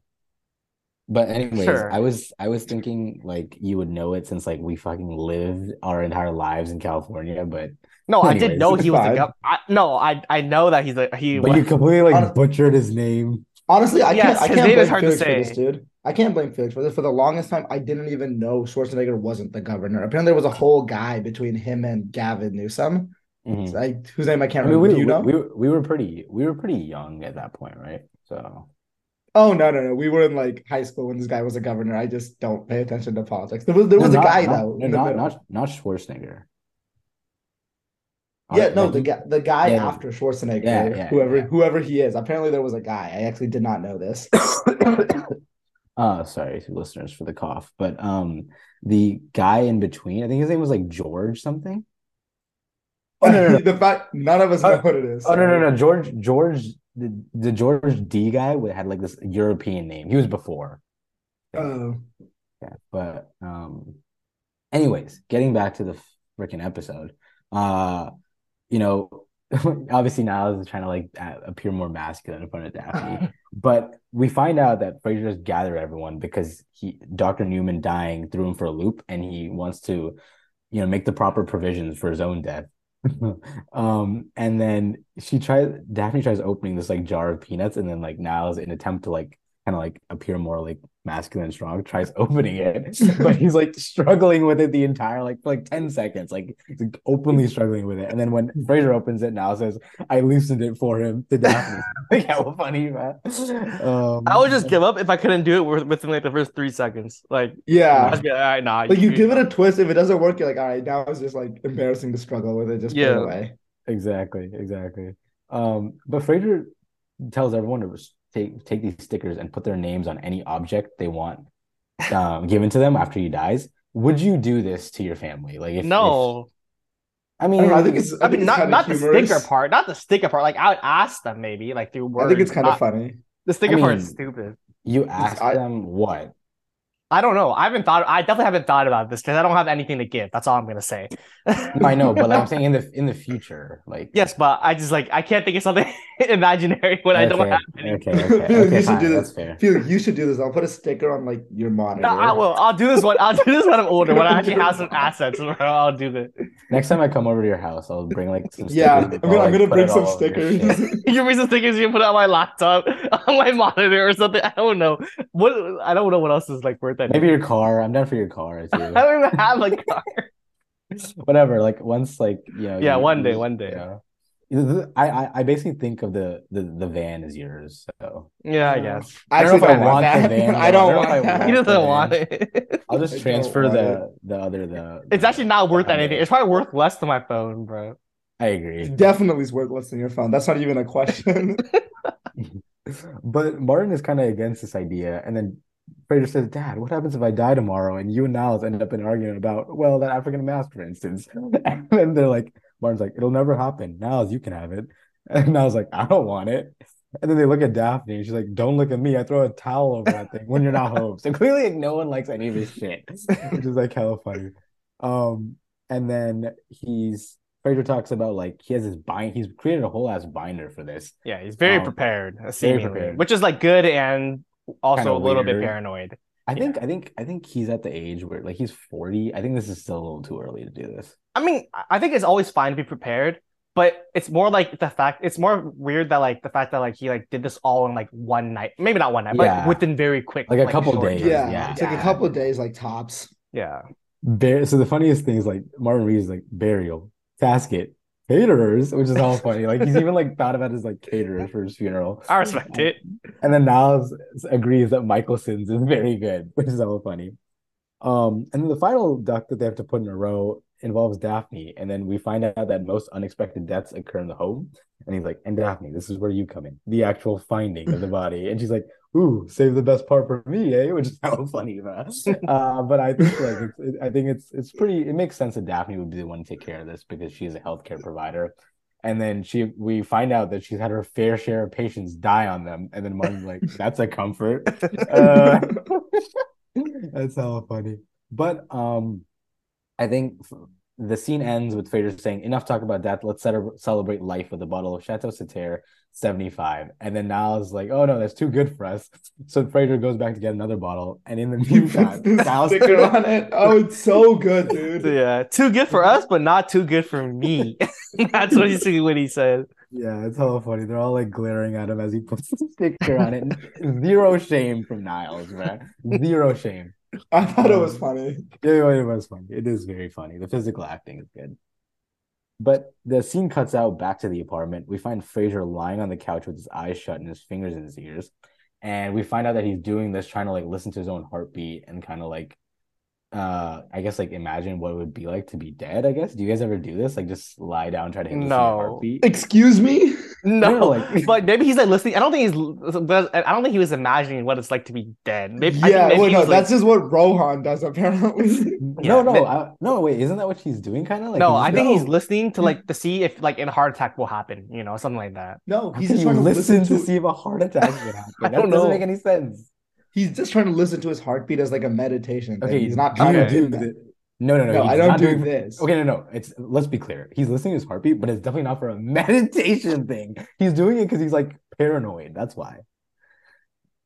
Speaker 1: But anyways,
Speaker 2: Sure.
Speaker 1: I was I was thinking like you would know it since like we fucking lived our entire lives in California, but
Speaker 2: No, I did
Speaker 1: Anyways,
Speaker 2: know he was a gov- I, No, I I know that he's a he.
Speaker 1: but you completely like
Speaker 3: Hon-
Speaker 1: butchered his name.
Speaker 3: Honestly, I
Speaker 2: Yes,
Speaker 3: can't. I
Speaker 2: his
Speaker 3: can't
Speaker 2: name
Speaker 3: blame
Speaker 2: is hard to
Speaker 3: Felix for this,
Speaker 2: say.
Speaker 3: dude. I can't blame Felix for this. For the longest time, I didn't even know Schwarzenegger wasn't the governor. Apparently, there was a whole guy between him and Gavin Newsom,
Speaker 1: Mhm.
Speaker 3: I, whose name I can't
Speaker 1: I mean,
Speaker 3: remember.
Speaker 1: we,
Speaker 3: Do you know?
Speaker 1: we, we, we were pretty we were pretty young at that point, right? So
Speaker 3: oh no, no, no. We were in like high school when this guy was a governor. I just don't pay attention to politics. There was there was
Speaker 1: No,
Speaker 3: a guy
Speaker 1: not,
Speaker 3: though.
Speaker 1: no, not, not not Schwarzenegger.
Speaker 3: Yeah, no, the guy, the guy
Speaker 1: Yeah,
Speaker 3: after Schwarzenegger,
Speaker 1: Yeah, yeah,
Speaker 3: whoever, whoever he is. Apparently, there was a guy. I actually did not know this. (coughs)
Speaker 1: uh sorry listeners for the cough, but um the guy in between, I think his name was like George something. Oh, no, no, no. (laughs)
Speaker 3: the fact none of us
Speaker 1: Oh,
Speaker 3: know what it is.
Speaker 1: Oh no no no George George the, the George D guy had like this European name. He was before.
Speaker 3: Oh,
Speaker 1: Yeah, but um anyways, getting back to the freaking episode. Uh you know, (laughs) obviously Niles is trying to like appear more masculine in front of Daphne. but we find out that Frasier just gathered everyone because he Dr. Newman dying threw him for a loop and he wants to, you know, make the proper provisions for his own death. (laughs) um and then she tries Daphne tries opening this like jar of peanuts and then like Niles in attempt to like kind of like appear more like masculine strong tries (laughs) opening it but he's like struggling with it the entire like like 10 seconds like he's like, openly struggling with it and then when (laughs) Frasier opens it now says I loosened it for him to Daphne like how funny man um,
Speaker 2: I would just give up if I couldn't do it with- within like the first three seconds. Like,
Speaker 3: yeah.
Speaker 2: be like, all right, nah.
Speaker 3: Like you give it a twist. If it doesn't work, you're like, all right, now it's just like embarrassing to struggle with it. Just put
Speaker 2: Yeah.
Speaker 3: it away.
Speaker 1: Exactly, exactly. Um, but Frasier tells everyone to take take these stickers and put their names on any object they want um, given to them after he dies. Would you do this to your family? Like, if
Speaker 2: no.
Speaker 1: if- I
Speaker 3: I
Speaker 1: mean,
Speaker 3: don't know. I think it's. I,
Speaker 2: I mean,
Speaker 3: it's
Speaker 2: not
Speaker 3: kinda
Speaker 2: not the sticker part, not the sticker part. Like, I would ask them maybe, like through words.
Speaker 3: I think it's kind of funny.
Speaker 2: The sticker
Speaker 1: I
Speaker 2: part is stupid.
Speaker 1: you ask
Speaker 3: I-
Speaker 1: them what?
Speaker 2: I don't know. I haven't thought. I definitely haven't thought about this because I don't have anything to give. That's all I'm gonna say.
Speaker 1: No, I know, but like I'm (laughs) saying in the in the future, like
Speaker 2: yes, but I just like I can't think of something (laughs) imaginary when I don't
Speaker 1: okay,
Speaker 2: have anything.
Speaker 1: okay, okay,
Speaker 3: Felix,
Speaker 1: okay,
Speaker 3: you should
Speaker 1: fine,
Speaker 3: do
Speaker 1: that's
Speaker 3: this.
Speaker 1: fair.
Speaker 3: Felix, you should do this. I'll put a sticker on like your monitor.
Speaker 2: No, I will. I'll do this one. I'll do this when I'm older. When I actually have some (laughs) assets, I'll do this.
Speaker 1: Next time I come over to your house, I'll bring like some
Speaker 3: Yeah,
Speaker 1: stickers.
Speaker 3: I'm gonna, I'm gonna bring some
Speaker 1: all over your
Speaker 3: stickers.
Speaker 2: You give me some stickers you can put on my laptop, on my monitor, or something. I don't know. What I don't know what else is like worth that.
Speaker 1: Maybe your car. I'm down for your car
Speaker 2: I (laughs) don't even have a car. (laughs)
Speaker 1: Whatever. Like once, like you know.
Speaker 2: Yeah,
Speaker 1: you-
Speaker 2: one day, one day.
Speaker 1: yeah. I, I I basically think of the the the van as yours. So
Speaker 2: Yeah, I guess.
Speaker 3: I (laughs)
Speaker 1: I don't know if I
Speaker 3: want
Speaker 1: want the van,
Speaker 3: I don't
Speaker 1: I don't
Speaker 3: want
Speaker 1: if I
Speaker 3: that.
Speaker 2: He doesn't
Speaker 1: the
Speaker 2: want
Speaker 1: van.
Speaker 2: it.
Speaker 1: I'll just transfer
Speaker 3: want
Speaker 1: the the other the.
Speaker 2: It's
Speaker 1: the-
Speaker 2: actually not worth anything.
Speaker 1: Hyundai.
Speaker 2: It's probably worth less than my phone, bro.
Speaker 1: I agree.
Speaker 3: Definitely is worth less than your phone. That's not even a question.
Speaker 1: But Martin is kind of against this idea, and then Frasier says, "Dad, what happens if I die tomorrow?" And you and Niles end up in an argument about, well, that African mask, for instance. (laughs) And then they're like, Martin's like, "It'll never happen." Niles, you can have it, (laughs) and Niles like, "I don't want it." And then they look at Daphne, and she's like, "Don't look at me. I throw a towel over that thing when you're not home." (laughs) So clearly, like, no one likes any of his shit, which is like hella funny. Um, and then he's Frasier talks about like he has his bind. He's created a whole ass binder for this.
Speaker 2: Yeah, he's very
Speaker 1: Um,
Speaker 2: prepared, seemingly,
Speaker 1: prepared.
Speaker 2: which is like good and also
Speaker 1: Kinda
Speaker 2: a little bit paranoid.
Speaker 1: I think I think I think he's at the age where like he's 40. I think this is still a little too early to do this.
Speaker 2: I mean, I- I think it's always fine to be prepared, but it's more like the fact it's more weird that like the fact that like he like did this all in like one night, maybe not one night, but
Speaker 1: Yeah.
Speaker 2: within very quick,
Speaker 1: Like a couple days.
Speaker 3: yeah,
Speaker 1: yeah.
Speaker 3: it's like a couple of days, like tops.
Speaker 2: Yeah,
Speaker 1: Bar- so the funniest thing is like Martin Reed is like burial, casket, caterers, which is all funny. Like he's even like thought about his like caterers for his funeral.
Speaker 2: I respect it.
Speaker 1: And then Niles agrees that Michaelson's is very good, which is all funny. Um, and then the final duck that they have to put in a row involves Daphne, and then we find out that most unexpected deaths occur in the home. And he's like, "And Daphne, this is where you come in, the actual finding of the (laughs) body." And she's like, "Ooh, save the best part for me, eh?" Which is how funny, man. (laughs) Uh, but I think like it's, it, I think it's it's pretty. It makes sense that Daphne would be the one to take care of this because she's a healthcare provider. And then she, we find out that she's had her fair share of patients die on them. And then Martin's like, (laughs) "That's a comfort." Uh, that's hella funny. But um, I think the scene ends with Frasier saying, "Enough talk about death. Let's celebrate life with a bottle of Chateau Sater 75." And then Niles like, "Oh no, that's too good for us." So Frasier goes back to get another bottle, and in the (laughs)
Speaker 3: He
Speaker 1: meantime, Niles
Speaker 3: sticker (laughs) on it. Oh, it's so good, (laughs) dude.
Speaker 2: Yeah, too good for us, but not too good for me. That's what he what he said.
Speaker 1: Yeah, it's all funny. They're all like glaring at him as he puts the sticker on it. Zero shame from Niles, man. Zero shame. (laughs)
Speaker 3: I thought it was um, funny. (laughs)
Speaker 1: Yeah, it was funny. It is very funny. The physical acting is good. But the scene cuts out back to the apartment. We find Frasier lying on the couch with his eyes shut and his fingers in his ears. And we find out that he's doing this trying to like listen to his own heartbeat and kind of like uh I guess like imagine what it would be like to be dead, I guess. Do you guys ever do this? Like just lie down, try to listen to your
Speaker 2: No.
Speaker 1: heartbeat?
Speaker 3: Excuse me? (laughs)
Speaker 2: No,
Speaker 1: No, like- (laughs)
Speaker 2: but maybe he's like listening. I don't think he's. I don't think he was imagining what it's like to be dead. Maybe,
Speaker 3: yeah,
Speaker 2: maybe
Speaker 3: well, no,
Speaker 2: like-
Speaker 3: that's just what Rohan does apparently. (laughs)
Speaker 1: No,
Speaker 2: Yeah,
Speaker 1: no,
Speaker 2: but-
Speaker 1: I, no. Wait, isn't that what she's doing? Kind of like
Speaker 2: no, I
Speaker 1: just-
Speaker 2: think he's listening to like to see if like a heart attack will happen. You know, something like that.
Speaker 3: no, he's
Speaker 1: can
Speaker 3: just trying to
Speaker 1: listen,
Speaker 3: listen
Speaker 1: to,
Speaker 3: to.
Speaker 1: see if a heart attack would happen.
Speaker 2: I
Speaker 1: That
Speaker 2: don't
Speaker 1: doesn't
Speaker 2: know.
Speaker 1: make any sense.
Speaker 3: He's just trying to listen to his heartbeat as like a meditation. Thing.
Speaker 1: Okay,
Speaker 3: he's not
Speaker 1: do you
Speaker 3: trying to
Speaker 1: do
Speaker 3: do that.
Speaker 1: No, no, no.
Speaker 3: No, I don't do
Speaker 1: doing-
Speaker 3: this.
Speaker 1: Okay, no, no. It's let's be clear. He's listening to his heartbeat, but it's definitely not for a (laughs) meditation thing. He's doing it because he's like paranoid. That's why.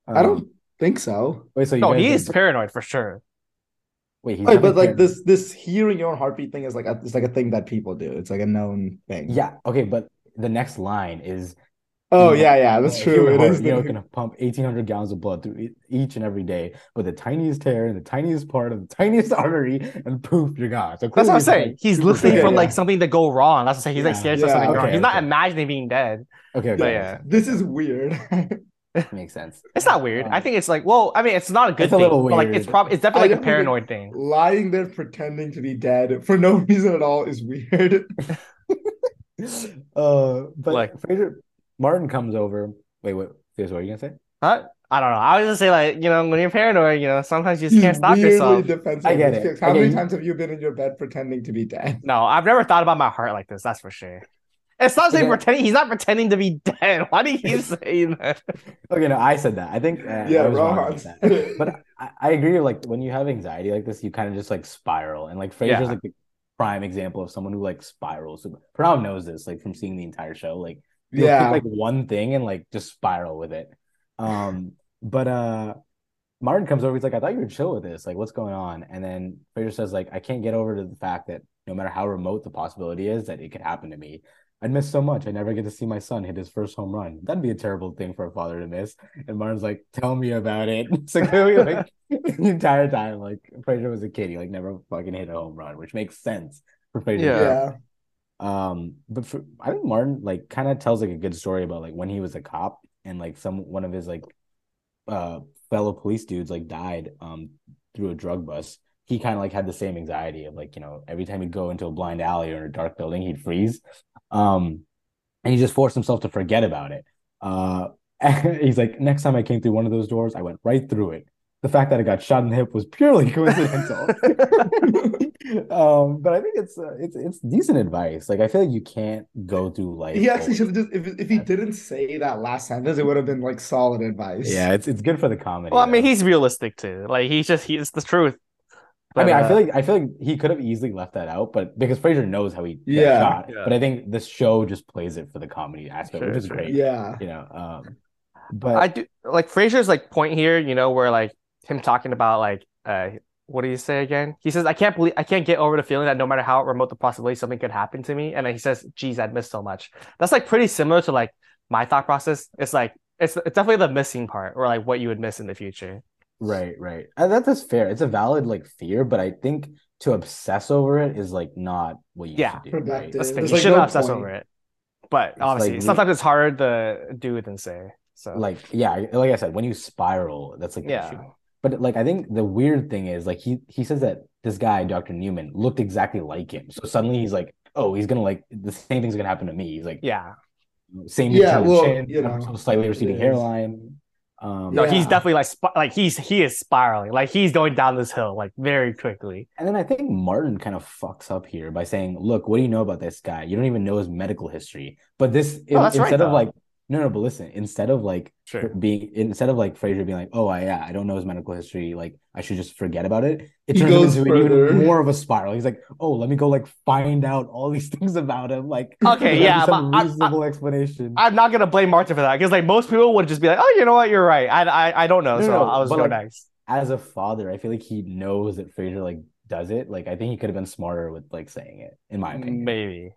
Speaker 3: I
Speaker 1: Um,
Speaker 3: don't think so.
Speaker 1: Wait, so you
Speaker 2: No, he is paranoid for sure.
Speaker 1: Wait, he's
Speaker 3: Wait, but like
Speaker 1: paranoid.
Speaker 3: this, this hearing your own heartbeat thing is like a, it's like a thing that people do. It's like a known thing.
Speaker 1: Yeah. Okay, but the next line is.
Speaker 3: Oh
Speaker 1: you know,
Speaker 3: yeah, yeah, that's
Speaker 1: a
Speaker 3: true.
Speaker 1: human
Speaker 3: It
Speaker 1: heart,
Speaker 3: is.
Speaker 1: you know,
Speaker 3: the-
Speaker 1: can pump eighteen hundred gallons of blood through each and every day, but the tiniest tear in the tiniest part of the tiniest (laughs) artery, and poof, you're gone. So
Speaker 2: That's what I'm saying.
Speaker 1: like,
Speaker 2: He's
Speaker 1: super
Speaker 2: listening
Speaker 3: Yeah,
Speaker 2: for
Speaker 1: paranoid.
Speaker 2: like something to go wrong. That's what I'm saying. He's like scared for
Speaker 3: Yeah,
Speaker 2: something to go wrong.
Speaker 1: okay,
Speaker 2: He's not
Speaker 1: okay.
Speaker 2: imagining being dead.
Speaker 1: Okay, okay,
Speaker 2: But yeah.
Speaker 3: This is weird. (laughs)
Speaker 1: makes sense.
Speaker 2: It's not weird. I think it's like, well, I mean, it's not a good
Speaker 1: It's a
Speaker 2: thing.
Speaker 1: little
Speaker 2: but like, it's probably it's definitely like a
Speaker 3: don't think it-
Speaker 2: paranoid thing.
Speaker 3: Lying there pretending to be dead for no (laughs) reason at all is weird.
Speaker 1: Uh, but
Speaker 2: Like-
Speaker 1: Frasier Martin comes over. Wait, what? Here's what are you gonna say?
Speaker 2: Huh? I don't know. I was just say like, you know, when you're paranoid, you know, sometimes you just
Speaker 3: He's
Speaker 2: can't stop yourself.
Speaker 3: defensive.
Speaker 1: I get it.
Speaker 3: How
Speaker 1: Okay,
Speaker 3: many times have you been in your bed pretending to be dead?
Speaker 2: No, I've never thought about my heart like this. That's for sure. It's not saying
Speaker 1: Okay.
Speaker 2: pretending. He's not pretending to be dead. (laughs) Why do you (laughs) say that?
Speaker 1: Okay, no, I said that. I think uh,
Speaker 3: Yeah,
Speaker 1: I was wrong
Speaker 3: Rohan
Speaker 1: about that. But I, I agree. Like when you have anxiety like this, you kind of just like spiral, and like Frasier's
Speaker 2: Yeah.
Speaker 1: like the prime example of someone who like spirals. So Pranav knows this, like from seeing the entire show. Like you'll pick,
Speaker 3: Yeah.
Speaker 1: like one thing and like just spiral with it. Um, but uh, Martin comes over. He's like, "I thought you were chill with this. Like, what's going on?" And then Frasier says, "Like, I can't get over to the fact that no matter how remote the possibility is that it could happen to me." I'd miss so much. I never get to see my son hit his first home run. That'd be a terrible thing for a father to miss. And Martin's like, "Tell me about it." (laughs) So like (laughs) the entire time, like Frasier was a kid. He like never fucking hit a home run, which makes sense for Frasier.
Speaker 2: Yeah.
Speaker 1: Um, but for, I think Martin like kind of tells like a good story about like when he was a cop and like some one of his like uh fellow police dudes like died um through a drug bust. He kind of like had the same anxiety of like you know every time he'd go into a blind alley or a dark building he'd freeze, um, and he just forced himself to forget about it. Uh, (laughs) he's like next time I came through one of those doors I went right through it. The fact that I got shot in the hip was purely (laughs) coincidental. (laughs) um, but I think it's uh, it's it's decent advice. Like I feel like you can't go through life.
Speaker 3: He actually should have just if if he didn't say that last sentence, it would have been like solid advice.
Speaker 1: Yeah, it's it's good for the comedy.
Speaker 2: Well, I mean,
Speaker 1: though.
Speaker 2: he's realistic too. Like he's just he's the truth.
Speaker 1: I mean,
Speaker 2: But,
Speaker 1: I feel
Speaker 2: uh,
Speaker 1: like I feel like he could have easily left that out, but because Frasier knows how he got
Speaker 3: Yeah.
Speaker 1: shot.
Speaker 2: Yeah.
Speaker 1: But I think this show just plays it for the comedy aspect,
Speaker 2: Sure,
Speaker 1: which is
Speaker 2: sure.
Speaker 1: great.
Speaker 3: Yeah.
Speaker 1: You know, um, but
Speaker 2: I do like Frasier's like point here, you know, where like him talking about like uh what do you say again? He says, I can't believe I can't get over the feeling that no matter how remote the possibility something could happen to me. And then he says, geez, I'd miss so much. That's like pretty similar to like my thought process. It's like it's it's definitely the missing part or like what you would miss in the future.
Speaker 1: right, right. And that, that's fair. It's a valid like fear, but I think to obsess over it is like not what you
Speaker 2: Yeah.
Speaker 1: should do. Right?
Speaker 3: Productive.
Speaker 2: That's the You
Speaker 3: like,
Speaker 2: shouldn't
Speaker 3: no
Speaker 2: obsess
Speaker 3: point.
Speaker 2: over it. But
Speaker 1: It's
Speaker 2: obviously,
Speaker 1: like
Speaker 2: sometimes it's harder to do than say. So
Speaker 1: Like, yeah, like I said, when you spiral, that's like an
Speaker 2: Yeah.
Speaker 1: Issue. But like I think the weird thing is like he he says that this guy, Dr. Newman, looked exactly like him. So suddenly he's like, oh, he's gonna like the same thing's gonna happen to me. He's like,
Speaker 2: Yeah.
Speaker 1: same
Speaker 3: Yeah, well,
Speaker 1: chin,
Speaker 3: you know,
Speaker 1: slightly receding
Speaker 3: it is.
Speaker 1: hairline. Um,
Speaker 2: No, he's definitely like like he's he is spiraling. Like he's going down this hill like very quickly.
Speaker 1: And then I think Martin kind of fucks up here by saying, "Look, what do you know about this guy? You don't even know his medical history." But this
Speaker 2: Oh, that's right,
Speaker 1: instead of
Speaker 2: though.
Speaker 1: like, no, no, but listen, instead of like
Speaker 2: Sure.
Speaker 1: being instead of like Frasier being like, "Oh, I, yeah, I don't know his medical history. Like, I should just forget about it." It
Speaker 3: He
Speaker 1: turns into
Speaker 3: further.
Speaker 1: even more of a spiral. He's like, "Oh, let me go like find out all these (laughs) things about him." Like,
Speaker 2: Okay, (laughs) yeah,
Speaker 1: some
Speaker 2: but I- I-
Speaker 1: reasonable explanation.
Speaker 2: I'm not gonna blame Martin for that because like most people would just be like, oh, you know what, you're right. I I, I don't know,
Speaker 1: No,
Speaker 2: so
Speaker 1: no,
Speaker 2: I'll just
Speaker 1: but,
Speaker 2: go
Speaker 1: like,
Speaker 2: next.
Speaker 1: As a father, I feel like he knows that Frasier like does it. Like, I think he could have been smarter with like saying it, in my opinion.
Speaker 2: Maybe.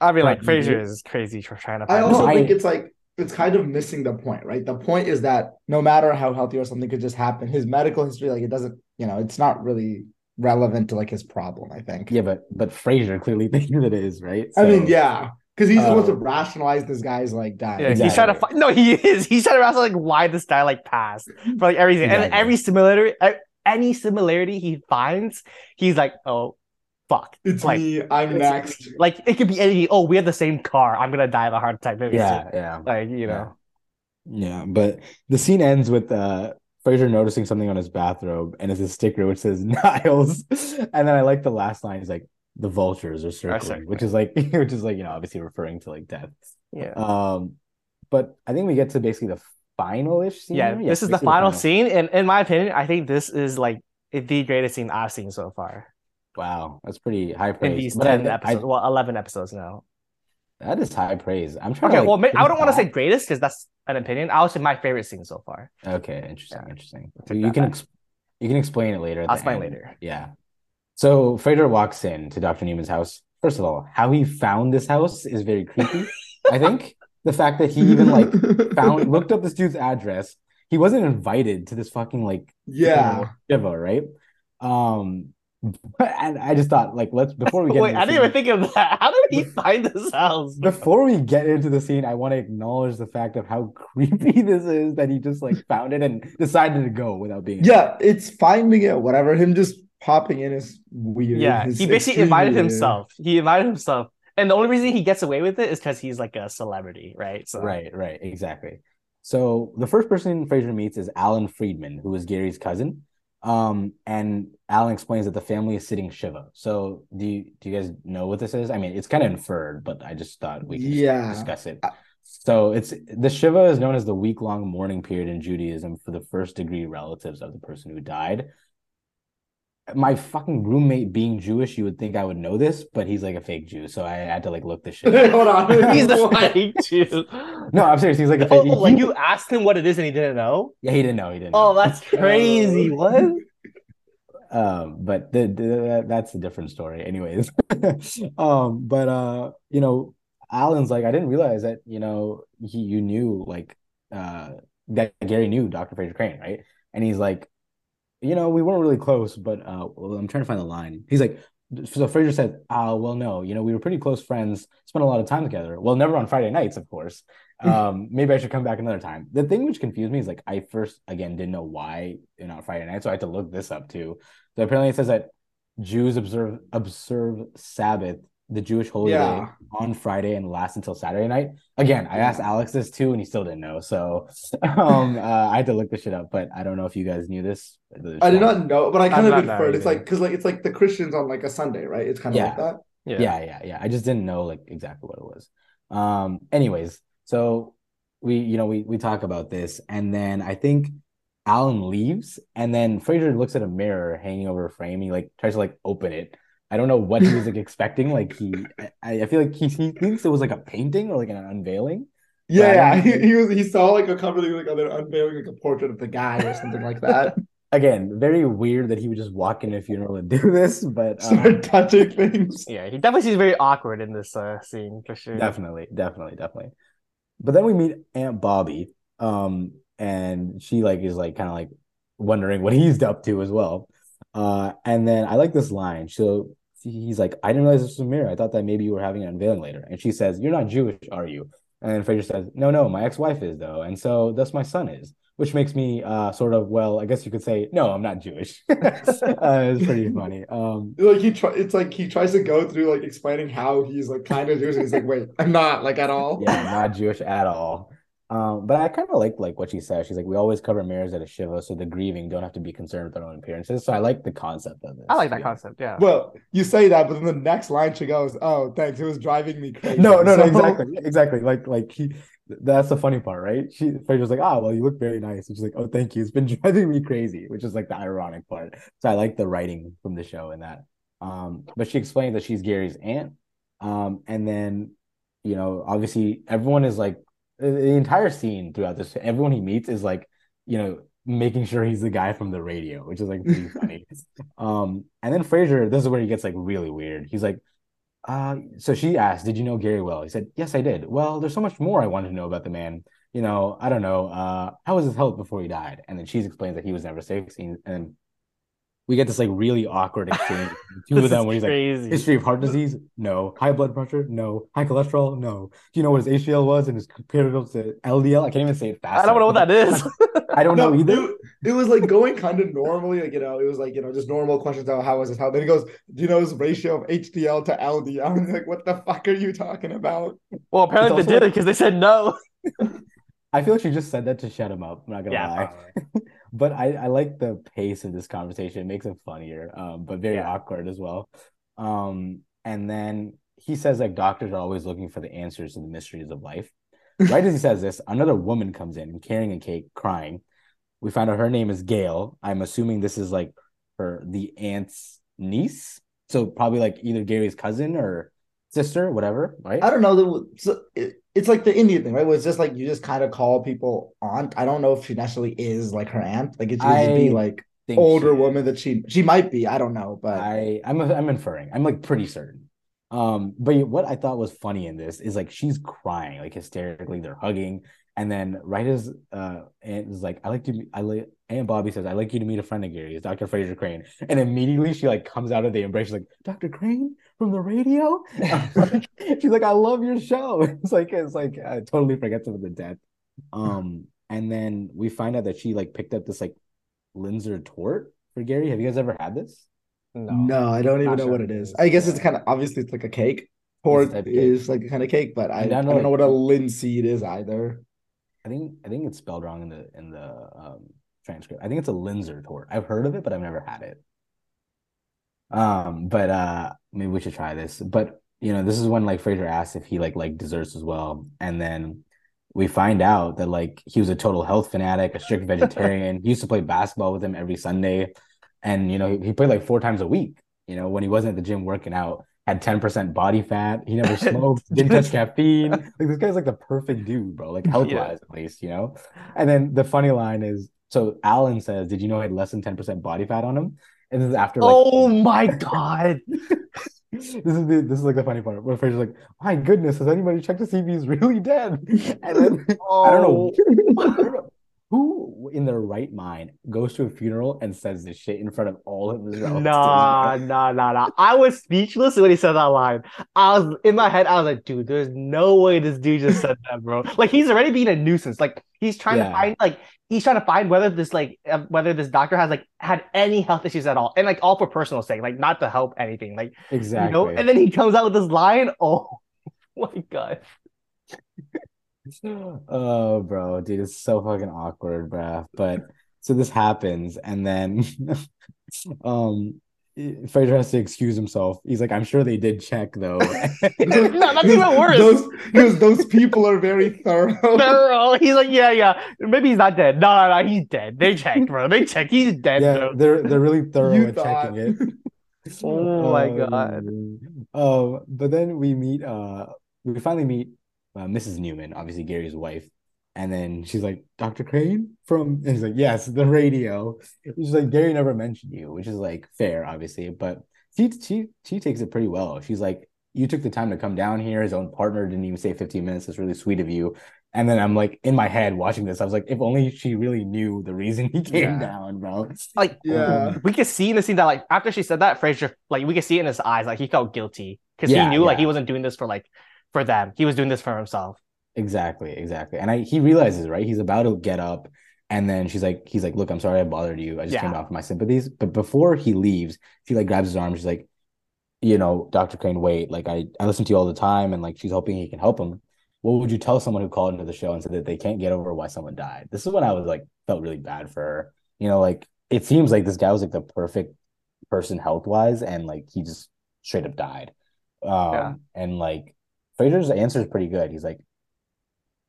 Speaker 2: I mean,
Speaker 1: But
Speaker 2: like Fraser is crazy for trying to.
Speaker 3: I also
Speaker 1: No, I-
Speaker 3: think it's like it's kind of missing the point, right? The point is that no matter how healthy or something could just happen, his medical history, like it doesn't, you know, it's not really relevant to like his problem, I think.
Speaker 1: Yeah, but but Frasier clearly (laughs) thinks that it is, right?
Speaker 3: I mean, yeah. Because he's supposed to
Speaker 1: Um,
Speaker 3: rationalize this guy's like dying.
Speaker 2: Yeah, he's trying to
Speaker 1: Exactly.
Speaker 2: find. No, he is. (laughs) He's trying to rationalize like why this guy like passed for like everything, and every similarity, any similarity he finds, he's like, oh, fuck.
Speaker 3: It's
Speaker 2: like,
Speaker 3: me. I'm
Speaker 2: it's
Speaker 3: next.
Speaker 2: Like it could be anything. Oh, we have the same car. I'm gonna die of a heart attack. Maybe
Speaker 1: Yeah,
Speaker 2: soon.
Speaker 1: yeah.
Speaker 2: Like you know.
Speaker 1: Yeah, but the scene ends with uh Frasier noticing something on his bathrobe and it's a sticker which says (laughs) Niles. And then I like the last line is like the vultures are circling,
Speaker 2: circling.
Speaker 1: which is like (laughs) which is like, you know, obviously referring to like death.
Speaker 2: Yeah.
Speaker 1: Um but I think we get to basically the final-ish scene.
Speaker 2: Yeah,
Speaker 1: here.
Speaker 2: this is the
Speaker 1: basically
Speaker 2: final scene, and in my opinion, I think this is like the greatest scene I've seen so far
Speaker 1: Wow, that's pretty high praise.
Speaker 2: in
Speaker 1: praise.
Speaker 2: these
Speaker 1: But
Speaker 2: ten
Speaker 1: I-
Speaker 2: episodes. well, eleven episodes now.
Speaker 1: that is high praise. I'm trying
Speaker 2: Okay,
Speaker 1: to
Speaker 2: well,
Speaker 1: like,
Speaker 2: may- I
Speaker 1: think
Speaker 2: don't want to say greatest because that's an opinion. I would say my favorite scene so far.
Speaker 1: Okay, interesting,
Speaker 2: Yeah.
Speaker 1: interesting.
Speaker 2: take
Speaker 1: You can ex- you can explain it later. at
Speaker 2: I'll explain
Speaker 1: end.
Speaker 2: later.
Speaker 1: Yeah. So Frasier walks in to Dr. Newman's house. First of all, how he found this house is very creepy. I think (laughs) the fact that he even like found looked up this dude's address. He wasn't invited to this fucking like
Speaker 3: yeah.
Speaker 1: Shiva, right? Um (laughs) and I just thought like let's before we get
Speaker 2: Wait,
Speaker 1: into
Speaker 2: I
Speaker 1: the
Speaker 2: didn't even
Speaker 1: scene-
Speaker 2: think of that. (laughs) How did he find this house?
Speaker 1: before we get into the scene, I want to acknowledge the fact of how (laughs) creepy this is that he just like found it and decided to go without being
Speaker 3: Yeah, it's finding it, whatever. Him just popping in is weird.
Speaker 2: Yeah,
Speaker 3: It's
Speaker 2: he basically invited
Speaker 3: weird.
Speaker 2: himself. He invited himself, and the only reason he gets away with it is because he's like a celebrity, right? So
Speaker 1: Right, right, exactly. So the first person Frasier meets is Alan Friedman, who is Gary's cousin. Um, and Alan explains that the family is sitting Shiva. So do you do you guys know what this is? I mean, it's kind of inferred, but I just thought we could
Speaker 3: Yeah.
Speaker 1: discuss it. So it's the Shiva is known as the week-long mourning period in Judaism for the first degree relatives of the person who died. My fucking roommate being Jewish, you would think I would know this, but he's like a fake Jew, so I had to like look this shit. up. (laughs)
Speaker 3: Hold on. (laughs)
Speaker 2: he's a
Speaker 3: What?
Speaker 2: fake Jew.
Speaker 1: No, I'm serious. He's like a
Speaker 2: Oh,
Speaker 1: fake.
Speaker 2: like you asked him what it is and he didn't know.
Speaker 1: Yeah, he didn't know. He didn't.
Speaker 2: Oh,
Speaker 1: know.
Speaker 2: that's (laughs) crazy. What?
Speaker 1: um, but the, the, that's a different story. Anyways, um, but uh, you know, Alan's like, I didn't realize that you know he you knew like uh that Gary knew Dr. Frasier Crane, right? And he's like, you know, we weren't really close, but uh, well, I'm trying to find the line. He's like. So Frasier said, "Ah, well, no, you know, we were pretty close friends, spent a lot of time together. Well, never on Friday nights, of course. (laughs) Um, maybe I should come back another time. The thing which confused me is like I first again didn't know why you know on Friday night, so I had to look this up too. So apparently it says that Jews observe observe Sabbath, the Jewish holy
Speaker 3: Yeah.
Speaker 1: day, on Friday and lasts until Saturday night. Again, I asked Alex this too, and he still didn't know. So (laughs) um, uh, I had to look this shit up, but I don't know if you guys knew this.
Speaker 3: I did not know, but I kind
Speaker 2: I'm
Speaker 3: of
Speaker 2: not
Speaker 3: inferred. It's
Speaker 2: either.
Speaker 3: like because like it's like the Christians on like a Sunday, right? It's kind of like
Speaker 1: Yeah.
Speaker 3: that.
Speaker 1: yeah yeah yeah i just didn't know like exactly what it was um anyways so we you know we we talk about this and then i think alan leaves and then frasier looks at a mirror hanging over a frame he like tries to like open it i don't know what he was like (laughs) expecting like he i, I feel like he, he thinks it was like a painting or like an unveiling
Speaker 3: Yeah, yeah. He, he was he saw like a cover like oh, they're unveiling like a portrait of the guy or something like that. (laughs)
Speaker 1: again very weird that he would just walk into a funeral and do this but (laughs) um,
Speaker 3: Start touching things.
Speaker 2: Yeah, he definitely seems very awkward in this uh, scene for sure.
Speaker 1: Definitely, definitely, definitely. But then we meet Aunt Bobby, um, and she like is like kind of like wondering what he's up to as well. Uh, and then I like this line. So he's like, I didn't realize this was a mirror. I thought that maybe you were having an unveiling later. And she says, You're not Jewish, are you? And Frasier says, No, no, my ex-wife is though, and so thus my son is. which makes me uh sort of well, I guess you could say no, I'm not Jewish. (laughs) uh, it's pretty funny. Um,
Speaker 3: like he try, it's like he tries to go through like explaining how he's like kind of Jewish. He's like, wait, I'm not like at all.
Speaker 1: yeah, I'm not Jewish at all. Um, but I kind of like like what she says. She's like, we always cover mirrors at a shiva, so the grieving don't have to be concerned with their own appearances. So I like the concept of this.
Speaker 2: I like that
Speaker 1: Yeah.
Speaker 2: concept. Yeah.
Speaker 3: Well, you say that, but then the next line she goes, "Oh, thanks. It was driving me crazy."
Speaker 1: No, no, no, exactly, exactly. Like, like he. That's the funny part, right? She Frasier's like, "Ah, well, you look very nice," and she's like, "Oh, thank you." It's been (laughs) driving me crazy, which is like the ironic part. So I like the writing from the show in that. Um, but she explains that she's Gary's aunt, um, and then, you know, obviously everyone is like the entire scene throughout this. Everyone he meets is like, you know, making sure he's the guy from the radio, which is like pretty funny. (laughs) Um, and then Frasier, this is where he gets like really weird. He's like. Uh, so she asked, "Did you know Gary well?" He said, "Yes, I did." Well, there's so much more I wanted to know about the man. You know, I don't know. Uh, how was his health before he died? And then she explains that he was never 16, and we get this like really awkward exchange two of them
Speaker 2: is
Speaker 1: where he's like, "History of heart disease? No. High blood pressure? No. High cholesterol? No. Do you know what his HDL was and his comparative to LDL? I can't even say it fast.
Speaker 2: I don't know what that is. (laughs) (laughs)
Speaker 1: I don't know either.
Speaker 3: It, it was like going kind of normally, like you know, it was like you know, just normal questions. How how was his health? Then he goes, "Do you know his ratio of HDL to LDL?" (laughs) I'm like, "What the fuck are you talking about?"
Speaker 2: well, apparently
Speaker 1: It's
Speaker 2: they
Speaker 1: also
Speaker 2: did it because they said no.
Speaker 1: I feel like she just said that to shut him up. I'm not gonna
Speaker 2: Yeah.
Speaker 1: lie. But I, I like the pace of this conversation. It makes it funnier, um, but very
Speaker 2: Yeah.
Speaker 1: awkward as well. Um, and then he says like doctors are always looking for the answers to the mysteries of life. Right as he says this, another woman comes in carrying a cake, crying. We find out her name is Gail. I'm assuming this is like her the aunt's niece. So probably like either Gary's cousin or sister, whatever, right?
Speaker 3: I don't know. So it's like the Indian thing, right? Where it's just like you just kind of call people aunt. I don't know if she necessarily is like her aunt. Like it should just be like older woman that she she might be. I don't know, but
Speaker 1: I I'm I'm inferring. I'm like pretty certain. Um, but what I thought was funny in this is like she's crying like hysterically. They're hugging, and then right as uh Aunt is like, "I like you." I like Aunt Bobby says, "I like you to meet a friend of Gary's, Dr. Frasier Crane," and immediately she like comes out of the embrace. She's like, "Dr. Crane from the radio." (laughs) (laughs) she's like, "I love your show." (laughs) It's like it's like I totally forgets about the death. Um, and then we find out that she like picked up this like Linzer torte for Gary. Have you guys ever had this?
Speaker 3: no, I don't even
Speaker 2: Not
Speaker 3: know
Speaker 2: sure
Speaker 3: what
Speaker 2: what
Speaker 3: it
Speaker 2: it
Speaker 3: is.
Speaker 2: is.
Speaker 3: I guess it's kind of obviously it's like a cake. Or
Speaker 1: type of cake.
Speaker 3: is like a kind of cake, but I,
Speaker 1: And I
Speaker 3: I
Speaker 1: know,
Speaker 3: don't know
Speaker 1: like-
Speaker 3: what a linseed is either.
Speaker 1: I think I think it's spelled wrong in the in the um, transcript. I think it's a Linzer torte. I've heard of it, but I've never had it. Um, but uh, maybe we should try this. But you know, this is when like Frasier asks if he like like desserts as well, and then we find out that like he was a total health fanatic, a strict vegetarian. he used to play basketball with him every Sunday, and you know he, he played like four times a week. You know, when he wasn't at the gym working out, had ten percent body fat. He never (laughs) smoked, didn't touch caffeine. Like this guy's like the perfect dude, bro. Like (laughs) health wise, at least, you know. And then the funny line is, so Alan says, "Did you know he had less than ten percent body fat on him?" And this is after like
Speaker 2: oh my god. (laughs)
Speaker 1: this is the this is like the funny part where Frasier's like, "My goodness, has anybody checked to see if he's really dead?" And then (laughs) I don't know, oh. (laughs) I don't know who in their right mind goes to a funeral and says this shit in front of all of his relatives.
Speaker 2: Nah, nah, nah, nah. I was speechless when he said that line. I was in my head, I was like, dude, there's no way this dude just said that, bro. Like he's already being a nuisance. Like he's trying
Speaker 1: Yeah.
Speaker 2: to find like he's trying to find whether this like uh, whether this doctor has like had any health issues at all. And like all for personal sake, like not to help anything. Like
Speaker 1: Exactly.
Speaker 2: you know, and then he comes out with this line. (laughs) Oh my god. (laughs)
Speaker 1: Oh, bro, dude, it's so fucking awkward, bruh. But so this happens, and then (laughs) um Frasier has to excuse himself. He's like, I'm sure they did check though. (laughs)
Speaker 2: no, that's (laughs) even worse.
Speaker 3: Those because those people are very thorough. (laughs)
Speaker 2: Thorough. He's like, yeah, yeah. Maybe he's not dead. No, no, no, he's dead. They checked, bro. They checked. He's dead,
Speaker 1: yeah,
Speaker 2: bro.
Speaker 1: they're they're really thorough
Speaker 3: You
Speaker 1: at
Speaker 3: thought.
Speaker 1: checking it.
Speaker 2: Oh my God.
Speaker 1: Oh, but then we meet uh we finally meet uh, Mrs. Newman, obviously Gary's wife. And then she's like, Dr. Crane from and he's like, Yes, the radio. She's like, Gary never mentioned you, which is like fair, obviously, but she she she takes it pretty well. She's like, You took the time to come down here. His own partner didn't even say 15 minutes. It's really sweet of you. And then I'm like in my head watching this, I was like, if only she really knew the reason he came
Speaker 2: Yeah.
Speaker 1: down, bro.
Speaker 2: Like,
Speaker 3: Yeah.
Speaker 2: we could see in the scene that, like, after she said that, Frasier, like, we could see it in his eyes, like, he felt guilty because
Speaker 1: Yeah,
Speaker 2: he knew, like, he wasn't doing this for, like, for them. He was doing this for himself.
Speaker 1: Exactly, exactly. And I he realizes, right? He's about to get up And then she's like, he's like, look, I'm sorry I bothered you. I just came
Speaker 2: Yeah.
Speaker 1: out for my sympathies. But before he leaves, she like grabs his arm. She's like, you know, Dr. Crane, wait, like I, I listen to you all the time, and like she's hoping he can help him. What would you tell someone who called into the show and said that they can't get over why someone died? This is when I was like felt really bad for her. You know, like it seems like this guy was like the perfect person health wise, and like he just straight up died. Um,
Speaker 2: Yeah.
Speaker 1: and like Frasier's answer is pretty good. He's like,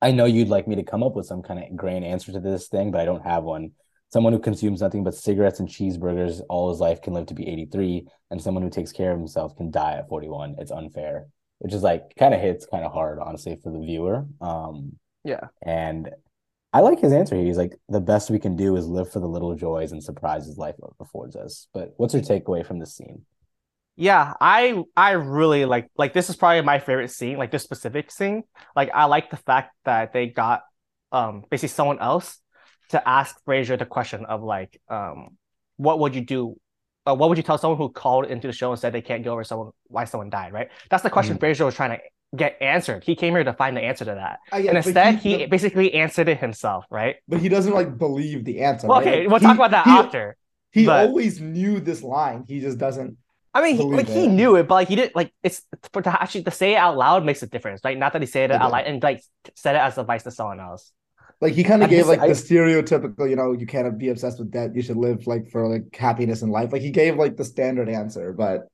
Speaker 1: I know you'd like me to come up with some kind of grand answer to this thing, but I don't have one. Someone who consumes nothing but cigarettes and cheeseburgers all his life can live to be 83, and someone who takes care of himself can die at 41. It's unfair, which is like kind of hits kind of hard, honestly, for the viewer. Um,
Speaker 2: Yeah.
Speaker 1: and I like his answer. Here. He's like, the best we can do is live for the little joys and surprises life affords us. But what's your takeaway from this scene?
Speaker 2: Yeah, I I really like like this is probably my favorite scene, like this specific scene. Like I like the fact that they got um basically someone else to ask Frasier the question of like um what would you do uh, what would you tell someone who called into the show and said they can't get over someone why someone died, right? That's the question
Speaker 1: Mhm.
Speaker 2: Frasier was trying to get answered. He came here to find the answer to that.
Speaker 3: I get
Speaker 2: and instead he,
Speaker 3: he-
Speaker 2: basically answered it himself, right?
Speaker 3: but he doesn't like believe the answer.
Speaker 2: Well,
Speaker 3: right?
Speaker 2: okay,
Speaker 3: Like,
Speaker 2: we'll
Speaker 3: he-
Speaker 2: talk about that
Speaker 3: he-
Speaker 2: after.
Speaker 3: He
Speaker 2: but-
Speaker 3: always knew this line. He just doesn't.
Speaker 2: I mean, he,
Speaker 3: believe
Speaker 2: like he knew it, but like he didn't like it's for to actually to say it out loud makes a difference, right? Not that he said it
Speaker 3: Okay.
Speaker 2: out loud and like said it as advice to someone else.
Speaker 3: Like he kind of gave like
Speaker 1: I-
Speaker 3: the stereotypical, you know, you can't be obsessed with debt. You should live like for like happiness in life. Like he gave like the standard answer, but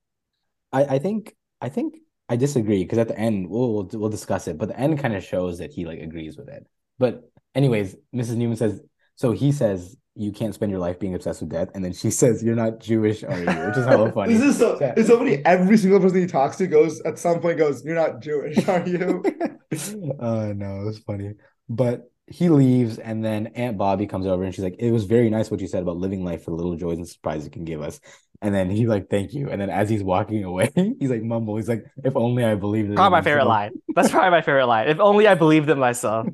Speaker 1: I, I think I think I disagree because at the end we'll, we'll we'll discuss it, but the end kind of shows that he like agrees with it. But anyways, Mrs. Newman says so. He says you can't spend your life being obsessed with death, and then she (laughs) says you're not Jewish, are you? Which is hella (laughs) funny.
Speaker 3: this is so.
Speaker 1: Yeah.
Speaker 3: It's so funny. Every single person he talks to goes at some point goes, "You're not Jewish, (laughs) are you?"
Speaker 1: uh no, it was funny. But he leaves, and then Aunt Bobby comes over, and she's like, "It was very nice what you said about living life for the little joys and surprises it can give us." And then he's like, "Thank you." And then as he's walking away, he's like, "Mumble." He's like, "If only I believed it."
Speaker 2: Probably my favorite line. That's probably my favorite line. If only I believed in myself.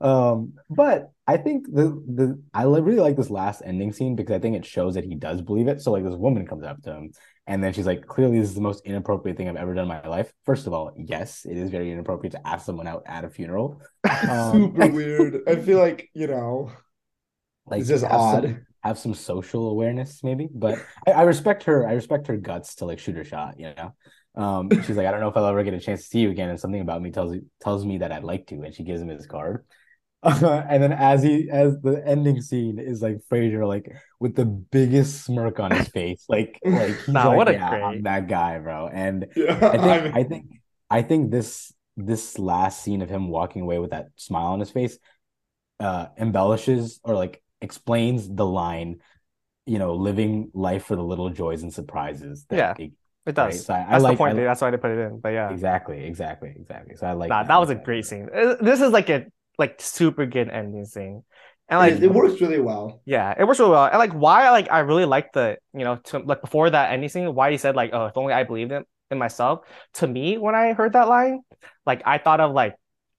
Speaker 1: Um but i think the the i really like this last ending scene because i think it shows that he does believe it. So like this woman comes up to him and then she's like clearly this is the most inappropriate thing i've ever done in my life. First of all yes it is very inappropriate to ask someone out at a funeral. (laughs) Um,
Speaker 3: Super weird. I feel like you know,
Speaker 1: like
Speaker 3: this just
Speaker 1: have some-
Speaker 3: odd.
Speaker 1: have some social awareness maybe. But I, I respect her i respect her guts to like shoot her shot you know um she's like i don't know if i'll ever get a chance to see you again and something about me tells tells me that i'd like to and she gives him his card. (laughs) And then as he as the ending scene is like Frasier like with the biggest smirk on his face like like he's
Speaker 2: Nah,
Speaker 1: like
Speaker 2: what a
Speaker 1: yeah, I'm that guy bro. And (laughs)
Speaker 3: Yeah,
Speaker 1: I think
Speaker 3: I mean-
Speaker 1: I think I think this this last scene of him walking away with that smile on his face uh embellishes or like explains the line you know living life for the little joys and surprises that
Speaker 2: Yeah,
Speaker 1: they-
Speaker 2: It does.
Speaker 1: right? So I, I
Speaker 2: That's
Speaker 1: like
Speaker 2: the point.
Speaker 1: I-
Speaker 2: That's why they put it in. But yeah,
Speaker 1: exactly exactly exactly so I like
Speaker 2: nah,
Speaker 1: that.
Speaker 2: that was a
Speaker 1: I like
Speaker 2: great
Speaker 1: that.
Speaker 2: scene. Uh, This is like a like super good ending scene, and like
Speaker 3: it, works really well.
Speaker 2: Yeah, it works really well. And like why like I really like the, you know, to like before that ending scene, why he said like, oh, if only I believed in, in myself. To me, when I heard that line, like I thought of like,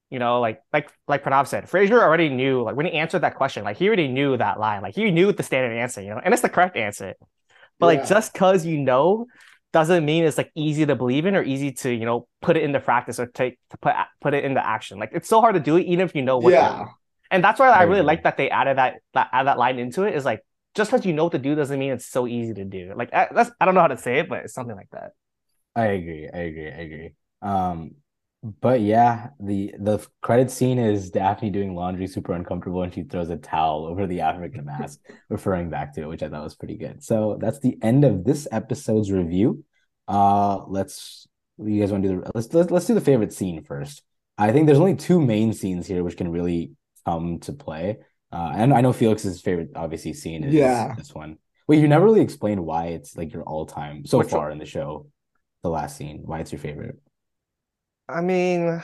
Speaker 2: you know, like like like Pranav said, Frasier already knew, like when he answered that question, like he already knew that line. Like he knew the standard answer, you know, and it's the correct answer. But like just cause you know doesn't mean it's like easy to believe in or easy to, you know, put it into practice or take to put put it into action. Like it's so hard to do it even if you know what to
Speaker 3: Yeah.
Speaker 2: and that's why I
Speaker 1: I
Speaker 2: really like that they added that that add that line into it. Is like just because you know what to do doesn't mean it's so easy to do. Like I, that's I don't know how to say it, but it's something like that.
Speaker 1: I agree. I agree. I agree. Um, but yeah, the the credit scene is Daphne doing laundry, super uncomfortable, and she throws a towel over the African mask, (laughs) referring back to it, which I thought was pretty good. So that's the end of this episode's review. Uh, let's you guys want to do the let's let's let's do the favorite scene first. I think there's only two main scenes here which can really come to play. Uh, and I know Felix's favorite obviously scene is
Speaker 3: Yeah.
Speaker 1: this one. Wait, you never really explained why it's like your all time so
Speaker 2: Which
Speaker 1: far
Speaker 2: one?
Speaker 1: in the show the last scene, why it's your favorite.
Speaker 2: I mean,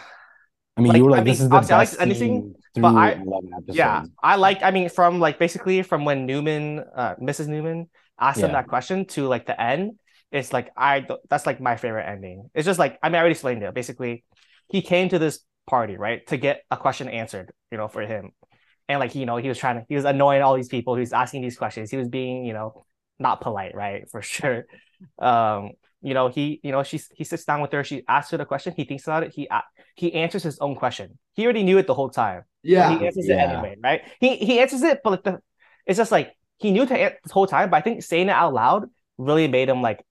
Speaker 1: I mean,
Speaker 2: Like,
Speaker 1: you were
Speaker 2: I
Speaker 1: like, this is the
Speaker 2: obviously I like
Speaker 1: best
Speaker 2: anything, but I-
Speaker 1: 11 episodes.
Speaker 2: yeah, I like. I mean, from like basically from when Newman, uh, Mrs. Newman asked him that question to like the end. It's like I that's like my favorite ending. It's just like I mean I already explained it. Basically, he came to this party right to get a question answered, you know, for him, and like you know he was trying to he was annoying all these people. He was asking these questions. He was being you know not polite, right, for (laughs) sure. Um, you know he you know she he sits down with her. She asks her the question. He thinks about it. He he answers his own question. He already knew it the whole time.
Speaker 3: Yeah.
Speaker 2: he answers
Speaker 1: Yeah.
Speaker 2: it anyway, right? He he answers it, but like the, it's just like he knew to an- the whole time. But I think saying it out loud really made him like,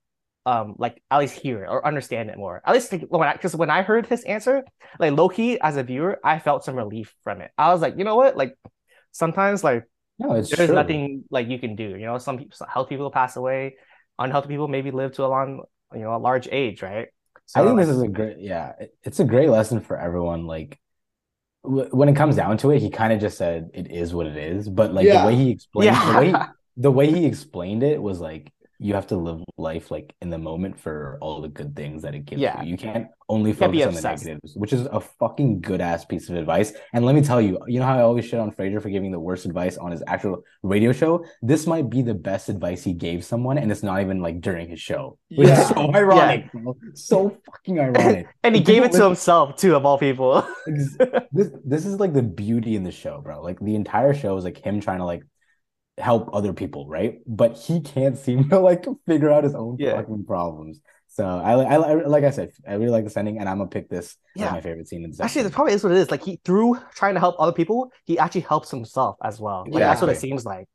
Speaker 2: um, like at least hear it or understand it more. At least like, when I because when I heard his answer, like Loki as a viewer, I felt some relief from it. I was like, you know what, like sometimes like
Speaker 1: No, it's
Speaker 2: there's
Speaker 1: true.
Speaker 2: nothing like you can do. You know, some people, some healthy people pass away, unhealthy people maybe live to a long, you know, a large age, right? So
Speaker 1: I think this is a great, yeah, it- it's a great lesson for everyone. Like, w- when it comes down to it, he kind of just said it is what it is. But like
Speaker 3: Yeah.
Speaker 1: the way he explained, the way the way he explained it was like you have to live life like in the moment for all the good things that it gives
Speaker 2: Yeah.
Speaker 1: you. You can't only
Speaker 2: can't
Speaker 1: focus on the negatives, which is a fucking good ass piece of advice. And let me tell you, you know how I always shit on Frasier for giving the worst advice on his actual radio show? This might be the best advice he gave someone, and it's not even like during his show. Which
Speaker 3: Yeah.
Speaker 1: is so ironic, bro. So fucking (laughs) ironic.
Speaker 2: and he
Speaker 1: People
Speaker 2: gave it to
Speaker 1: listen-
Speaker 2: himself too, of all people.
Speaker 1: This this is like the beauty in the show, bro. Like the entire show is like him trying to like help other people, right? But he can't seem to (laughs) like figure out his own
Speaker 2: Yeah.
Speaker 1: fucking problems. So I, I, I like I said, I really like the ending, and I'm gonna pick this
Speaker 2: Yeah.
Speaker 1: as my favorite scene in this.
Speaker 2: Actually, the probably is what it is. Like he through trying to help other people, he actually helps himself as well. Like that's what it seems like.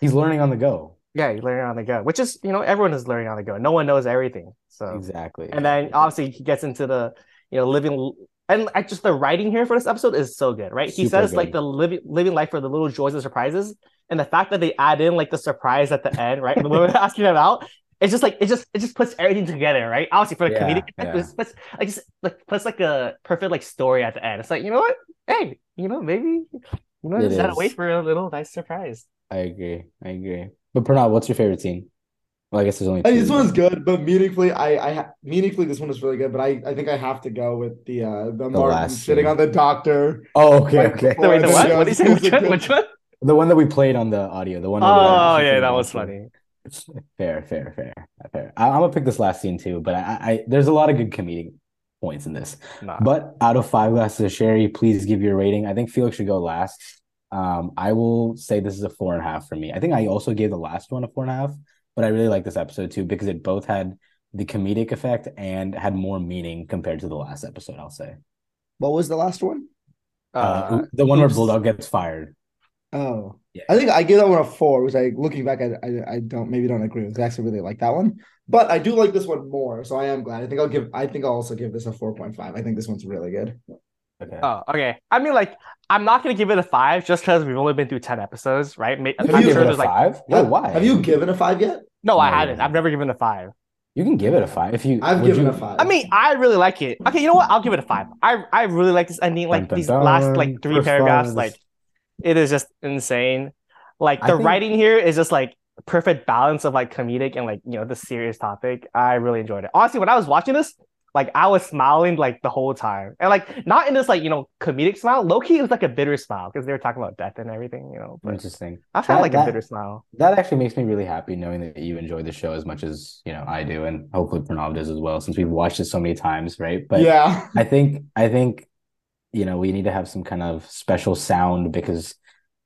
Speaker 1: he's learning on the go.
Speaker 2: Yeah, he's learning on the go, which is you know everyone is learning on the go. No one knows everything. So
Speaker 1: Exactly.
Speaker 2: and then obviously he gets into the you know living and I just the writing here for this episode is so good, right? he
Speaker 1: Super
Speaker 2: says like the living living life for the little joys and surprises, and the fact that they add in like the surprise at the end, right? The woman (laughs) asking him out. It's just like it just it just puts everything together, right? Obviously for the
Speaker 1: Yeah,
Speaker 2: comedic effect,
Speaker 1: yeah.
Speaker 2: it just puts like just like puts like a perfect like story at the end. It's like you know what? Hey, you know maybe you know
Speaker 1: It
Speaker 2: just gotta wait for a little nice surprise.
Speaker 1: I agree. I agree. But Pranav, what's your favorite scene? Well, I guess there's only two.
Speaker 3: mean, this
Speaker 1: but-
Speaker 3: one's good, but meaningfully, I, I ha- meaningfully this one is really good. But I, I think I have to go with the uh the, Martin
Speaker 1: last
Speaker 3: sitting
Speaker 1: scene.
Speaker 3: on the doctor.
Speaker 1: Oh, okay, okay.
Speaker 2: Wait, the
Speaker 3: the
Speaker 2: what? What did you say?
Speaker 3: is
Speaker 2: Which one?
Speaker 3: Good-
Speaker 2: Which one?
Speaker 1: The one that we played on the audio. The one. where
Speaker 2: Oh
Speaker 1: the-
Speaker 2: yeah, that was funny.
Speaker 1: Fair, fair, fair, fair. I, I'm gonna pick this last scene too, but I, I, there's a lot of good comedic points in this.
Speaker 2: Nah.
Speaker 1: But out of five glasses of sherry, please give your rating. I think Felix should go last. Um, I will say this is a four and a half for me. I think I also gave the last one a four and a half, but I really like this episode too because it both had the comedic effect and had more meaning compared to the last episode. I'll say
Speaker 3: What was the last one?
Speaker 1: uh,
Speaker 2: Uh,
Speaker 1: the one where. Bulldog gets fired.
Speaker 3: Oh,
Speaker 1: Yeah.
Speaker 3: I think I give that one a four. Which I looking back, I, I I don't maybe don't agree with. I actually really like that one, but I do like this one more. So I am glad. I think I'll give. I think I'll also give this a four point five. I think this one's really good.
Speaker 1: Okay.
Speaker 2: Oh, okay. I mean, like, I'm not gonna give it a five just because we've only been through ten episodes, right? Ma- I'm
Speaker 3: Have you
Speaker 2: sure
Speaker 3: given
Speaker 2: there's
Speaker 1: a
Speaker 2: like
Speaker 1: five? Wait,
Speaker 3: have,
Speaker 1: why?
Speaker 3: Have you given a five yet?
Speaker 2: no, I
Speaker 1: No, you
Speaker 2: haven't. I've never given a five.
Speaker 1: You can give it a five if you.
Speaker 3: I've given
Speaker 1: you-
Speaker 3: a five.
Speaker 2: I mean, I really like it. Okay, you know what? I'll give it a five. I I really like this ending. Like
Speaker 1: Dun, dun,
Speaker 2: these last like three paragraphs,
Speaker 1: ones.
Speaker 2: like it is just insane. Like the
Speaker 1: think-
Speaker 2: writing here is just like perfect balance of like comedic and like you know the serious topic. I really enjoyed it. Honestly, when I was watching this, like I was smiling like the whole time, and like not in this like you know comedic smile. Low key, it was like a bitter smile because they were talking about death and everything. You know, but
Speaker 1: Interesting.
Speaker 2: I felt
Speaker 1: That-
Speaker 2: like
Speaker 1: that-
Speaker 2: a bitter smile.
Speaker 1: That actually makes me really happy knowing that you enjoy the show as much as you know I do, and hopefully Pranav does as well, since we've watched it so many times, right? But
Speaker 3: yeah,
Speaker 1: I think I think you know we need to have some kind of special sound because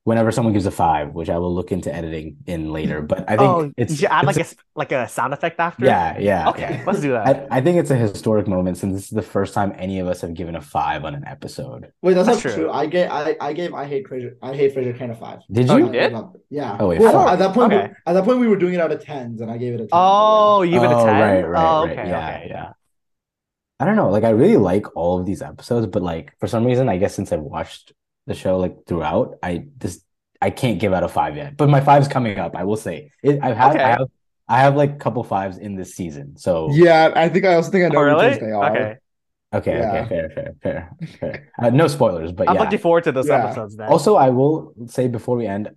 Speaker 1: whenever someone gives a five, which I will look into editing in later, but I think
Speaker 2: oh,
Speaker 1: it's
Speaker 2: should add like a like a sound effect after.
Speaker 1: yeah, yeah,
Speaker 2: Okay,
Speaker 1: yeah.
Speaker 2: let's do that.
Speaker 1: I, I think it's a historic moment since this is the first time any of us have given a five on an episode.
Speaker 3: wait, that's,
Speaker 2: That's
Speaker 3: not
Speaker 2: true.
Speaker 3: true. I gave I, I gave I hate Frasier I hate Frasier kind of five.
Speaker 1: Did
Speaker 2: Oh,
Speaker 1: you?
Speaker 2: you did?
Speaker 3: Yeah.
Speaker 1: Oh, wait,
Speaker 3: well, at that point, we- at that point, we were doing it out of tens, and I gave it a ten.
Speaker 2: Oh, you give it a
Speaker 1: Oh,
Speaker 2: 10?
Speaker 1: right, right,
Speaker 2: oh,
Speaker 1: right.
Speaker 2: okay,
Speaker 1: Yeah,
Speaker 2: okay.
Speaker 1: yeah. I don't know. Like, I really like all of these episodes, but like for some reason, I guess since I've watched the show like throughout, I just I can't give out a five yet. But my five's coming up. I will say it. I've had
Speaker 2: Okay.
Speaker 1: I have I have like a couple fives in this season. So
Speaker 3: Yeah, I think I also think I know
Speaker 2: Oh,
Speaker 3: which
Speaker 2: really?
Speaker 3: ones they are.
Speaker 2: Okay.
Speaker 1: okay,
Speaker 3: Yeah.
Speaker 1: okay, fair, fair, fair, fair. Uh, no spoilers, but
Speaker 2: I'm
Speaker 1: yeah.
Speaker 2: looking forward to those
Speaker 3: Yeah.
Speaker 2: episodes then.
Speaker 1: Also, I will say before we end,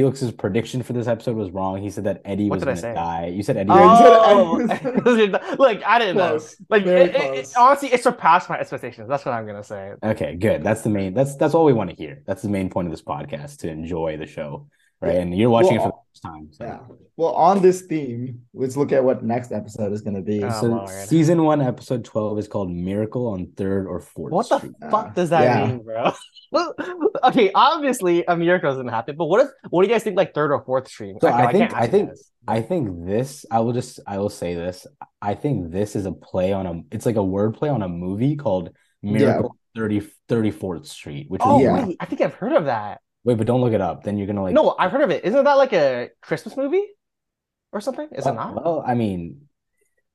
Speaker 1: Felix's prediction for this episode was wrong. He said that Eddie
Speaker 2: What
Speaker 1: was going to die. You said Eddie.
Speaker 2: oh,
Speaker 3: you (laughs) said-
Speaker 2: look, I didn't know. Like, it- it- it- honestly, it surpassed my expectations. That's what I'm gonna say.
Speaker 1: Okay, good. That's the main. That's that's all we want to hear. That's the main point of this podcast to enjoy the show, right? And you're watching it for the first time. So,
Speaker 3: Yeah. Well, on this theme, let's look at what next episode is going to be.
Speaker 2: Oh,
Speaker 1: so
Speaker 2: Lord.
Speaker 1: season one, episode twelve is called "Miracle on Third or Fourth
Speaker 2: What the fuck does that
Speaker 3: Yeah.
Speaker 2: mean, bro? (laughs) okay, obviously a miracle doesn't happen, but what if? What do you guys think? Like third or fourth stream?
Speaker 1: So I think-
Speaker 2: can't
Speaker 1: I think-
Speaker 2: guys.
Speaker 1: I think this. I will just. I will say this. I think this is a play on a. It's like a word play on a movie called "Miracle 30, 34th Street, which
Speaker 2: Oh
Speaker 1: is
Speaker 3: Yeah.
Speaker 2: wait, I think I've heard of that.
Speaker 1: Wait, but don't look it up. Then you're gonna like
Speaker 2: no, I've heard of it. Isn't that like a Christmas movie or something? Is
Speaker 1: well,
Speaker 2: it not?
Speaker 1: Well, I mean,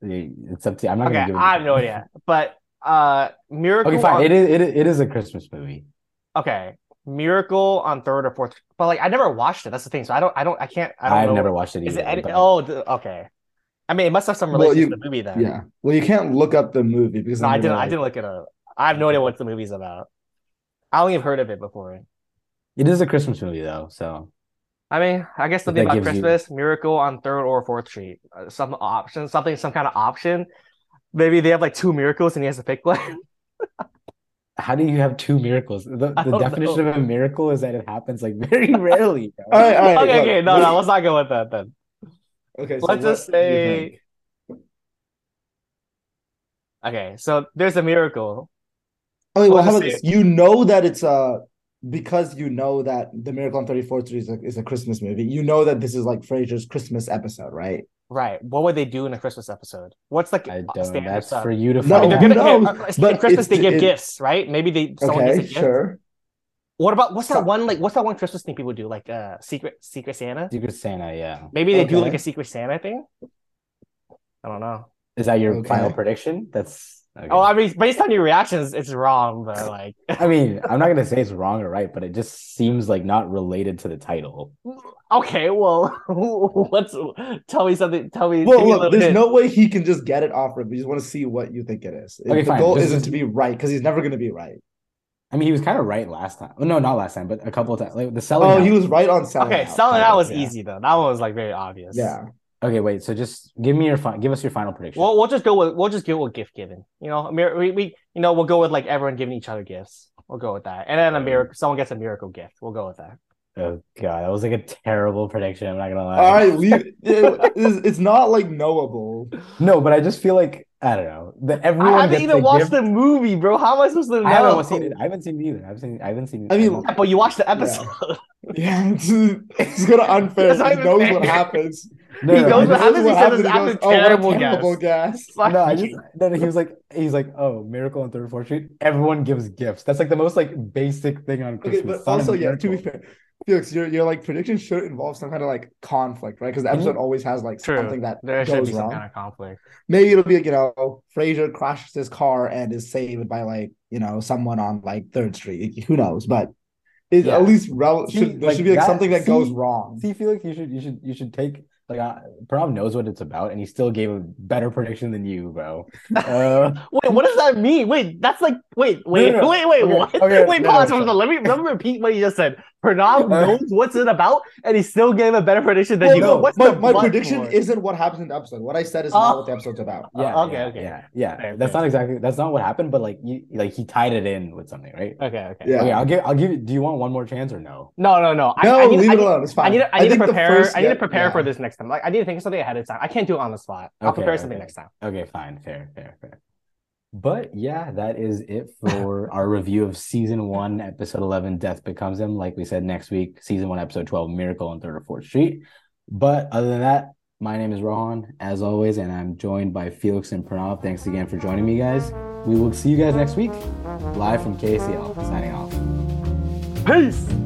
Speaker 1: it's up to you. I'm not
Speaker 2: okay,
Speaker 1: gonna give. it
Speaker 2: I have no idea. But uh, Miracle.
Speaker 1: Okay, fine.
Speaker 2: on-
Speaker 1: It is, it is. It is a Christmas movie.
Speaker 2: okay, Miracle on third or fourth. But like, I never watched it. That's the thing. So I don't. I don't. I can't. I don't
Speaker 1: I've
Speaker 2: know.
Speaker 1: never watched it
Speaker 2: Is
Speaker 1: either.
Speaker 2: it? Any,
Speaker 1: but-
Speaker 2: oh, okay. I mean, it must have some
Speaker 3: Well,
Speaker 2: relation
Speaker 3: you-
Speaker 2: to the movie then.
Speaker 3: Yeah. Well, you can't look up the movie because
Speaker 2: No, I didn't.
Speaker 3: gonna,
Speaker 2: I didn't look it up. I have no idea what the movie's about. I only have heard of it before.
Speaker 1: It is a Christmas movie though. So
Speaker 2: I mean, I guess something about
Speaker 1: gives you-
Speaker 2: Christmas, Miracle on Third or Fourth Street, uh, some option, something, some kind of option. Maybe they have like two miracles and he has to pick one. (laughs)
Speaker 1: how do you have two miracles? The, the definition
Speaker 2: know.
Speaker 1: of a miracle is that it happens like very (laughs) rarely.
Speaker 3: All right, all right.
Speaker 2: okay, okay, no, no, let's not go with that then.
Speaker 3: Okay, so
Speaker 2: Let's just say- Okay, so there's a miracle.
Speaker 3: Okay, well, how about this? You know that it's a because you know that the Miracle on 34th Street is a, is a Christmas movie. You know that this is like Frasier's Christmas episode, right?
Speaker 2: Right. What would they do in a Christmas episode? What's like
Speaker 1: I
Speaker 2: a
Speaker 1: don't.
Speaker 2: standard
Speaker 1: That's
Speaker 2: stuff?
Speaker 1: for you to
Speaker 3: No,
Speaker 1: find
Speaker 2: They're
Speaker 1: out.
Speaker 2: gonna, okay, uh,
Speaker 3: But
Speaker 2: in Christmas they give
Speaker 3: it-
Speaker 2: gifts, right? Maybe they someone
Speaker 3: Okay,
Speaker 2: gets a gift.
Speaker 3: sure.
Speaker 2: What about what's that one like? What's that one Christmas thing people do? Like uh, secret Secret Santa?
Speaker 1: Secret Santa, yeah.
Speaker 2: Maybe they do like a Secret Santa thing. I don't know.
Speaker 1: Is that your
Speaker 3: Okay.
Speaker 1: final prediction? That's okay.
Speaker 2: Oh, I mean, based on your reactions, it's wrong, but like,
Speaker 1: I mean, (laughs) I'm not gonna say it's wrong or right, but it just seems like not related to the title.
Speaker 2: okay, well, (laughs) let's tell me something. Tell me.
Speaker 3: Well,
Speaker 2: give
Speaker 3: look, there's
Speaker 2: hint.
Speaker 3: no way he can just get it off rip. We just want to see what you think it is.
Speaker 1: Okay,
Speaker 3: the
Speaker 1: fine.
Speaker 3: goal
Speaker 1: This
Speaker 3: isn't to be right because he's never going to be right.
Speaker 1: I mean, he was kind of right last time. Oh, no, not last time, but a couple of times. Like the selling.
Speaker 3: Oh,
Speaker 1: Out.
Speaker 3: he was right on selling.
Speaker 2: Okay,
Speaker 3: out.
Speaker 2: selling out was
Speaker 3: Yeah.
Speaker 2: easy though. That one was like very obvious.
Speaker 3: Yeah.
Speaker 1: Okay, wait. So just give me your fi- give us your final prediction.
Speaker 2: Well, we'll just go with we'll just go with gift giving. You know, we, we you know we'll go with like everyone giving each other gifts. We'll go with that, and then a uh, miracle. Someone gets a miracle gift. We'll go with that.
Speaker 1: oh god, that was like a terrible prediction. I'm not gonna lie.
Speaker 3: All right, leave. it- it's, it's not like knowable.
Speaker 1: No, but I just feel like I don't know that everyone.
Speaker 2: I haven't
Speaker 1: gets
Speaker 2: even watched
Speaker 1: gift.
Speaker 2: the movie, bro. How am I supposed to know?
Speaker 1: I haven't seen it. I haven't seen it either. I've seen. I haven't seen.
Speaker 3: I mean,
Speaker 2: But you watched the episode. (laughs)
Speaker 3: Yeah, it's, it's kind of unfair.
Speaker 2: That's
Speaker 3: He knows
Speaker 2: fair.
Speaker 3: what happens.
Speaker 1: No,
Speaker 2: he
Speaker 1: no,
Speaker 2: knows
Speaker 1: I
Speaker 2: what. He said
Speaker 3: happens,
Speaker 2: this after
Speaker 3: goes, "Oh, what a
Speaker 2: terrible
Speaker 3: terrible
Speaker 2: guess.
Speaker 3: guess.
Speaker 1: No, I just no, no, he was like he's like, oh, Miracle on Third Fourth Street. Everyone gives gifts. That's like the most like basic thing on
Speaker 3: Okay,
Speaker 1: Christmas.
Speaker 3: but
Speaker 1: It's
Speaker 3: also, yeah, to be
Speaker 1: miracle.
Speaker 3: fair, Felix, your your like prediction should involve some kind of like conflict, right? Because the episode mm-hmm. always has like
Speaker 2: True.
Speaker 3: something that
Speaker 2: There should
Speaker 3: goes
Speaker 2: be some
Speaker 3: wrong.
Speaker 2: kind of conflict.
Speaker 3: Maybe it'll be like, you know, Frasier crashes his car and is saved by like, you know, someone on like Third Street. Who knows? But it
Speaker 1: Yeah.
Speaker 3: at least rel-
Speaker 1: See,
Speaker 3: should there
Speaker 1: like
Speaker 3: should be like
Speaker 1: that-
Speaker 3: something that goes
Speaker 1: see-
Speaker 3: wrong.
Speaker 1: See, Felix, you should you should you should take like uh, Pranav knows what it's about, and he still gave a better prediction than you, bro. (laughs) Uh,
Speaker 2: Wait, what does that mean? Wait, that's like wait, wait,
Speaker 1: no, no.
Speaker 2: wait, wait,
Speaker 1: Okay,
Speaker 2: what?
Speaker 1: okay, (laughs)
Speaker 2: wait,
Speaker 1: no,
Speaker 2: pause.
Speaker 1: no,
Speaker 2: on. Let me let me repeat what you just said. Pranav
Speaker 1: Uh,
Speaker 2: knows what's it about, and he still gave a better prediction than
Speaker 3: Well,
Speaker 2: you.
Speaker 3: no,
Speaker 2: What's
Speaker 3: my,
Speaker 2: the
Speaker 3: my prediction
Speaker 2: for?
Speaker 3: isn't what happens in the episode. What I said is not
Speaker 2: Oh.
Speaker 3: what the episode's about.
Speaker 1: yeah,
Speaker 2: okay,
Speaker 1: yeah,
Speaker 2: okay.
Speaker 1: yeah, yeah.
Speaker 2: Fair,
Speaker 1: that's
Speaker 2: fair.
Speaker 1: not exactly that's not what happened, but like you like he tied it in with something, right?
Speaker 2: Okay, okay.
Speaker 3: Yeah.
Speaker 1: Okay, I'll give I'll give you. Do you want one more chance or no?
Speaker 2: No, no, no. I,
Speaker 3: No,
Speaker 2: I need,
Speaker 3: leave
Speaker 2: I
Speaker 3: it alone. It's fine.
Speaker 2: I need, to, I need to prepare.
Speaker 3: first-
Speaker 2: I need to prepare
Speaker 3: yeah.
Speaker 2: for this next time. Like, I need to think of something ahead of time. I can't do it on the spot. I'll
Speaker 1: Okay,
Speaker 2: prepare something next time.
Speaker 1: Okay, fine, fair, fair, fair. But yeah, that is it for our review of season one, episode 11, Death Becomes Him. Like we said, next week, season one, episode 12, Miracle on Third or Fourth Street. But other than that, my name is Rohan, as always, and I'm joined by Felix and Pranav. Thanks again for joining me, guys. We will see you guys next week, live from KCL, signing off.
Speaker 2: Peace.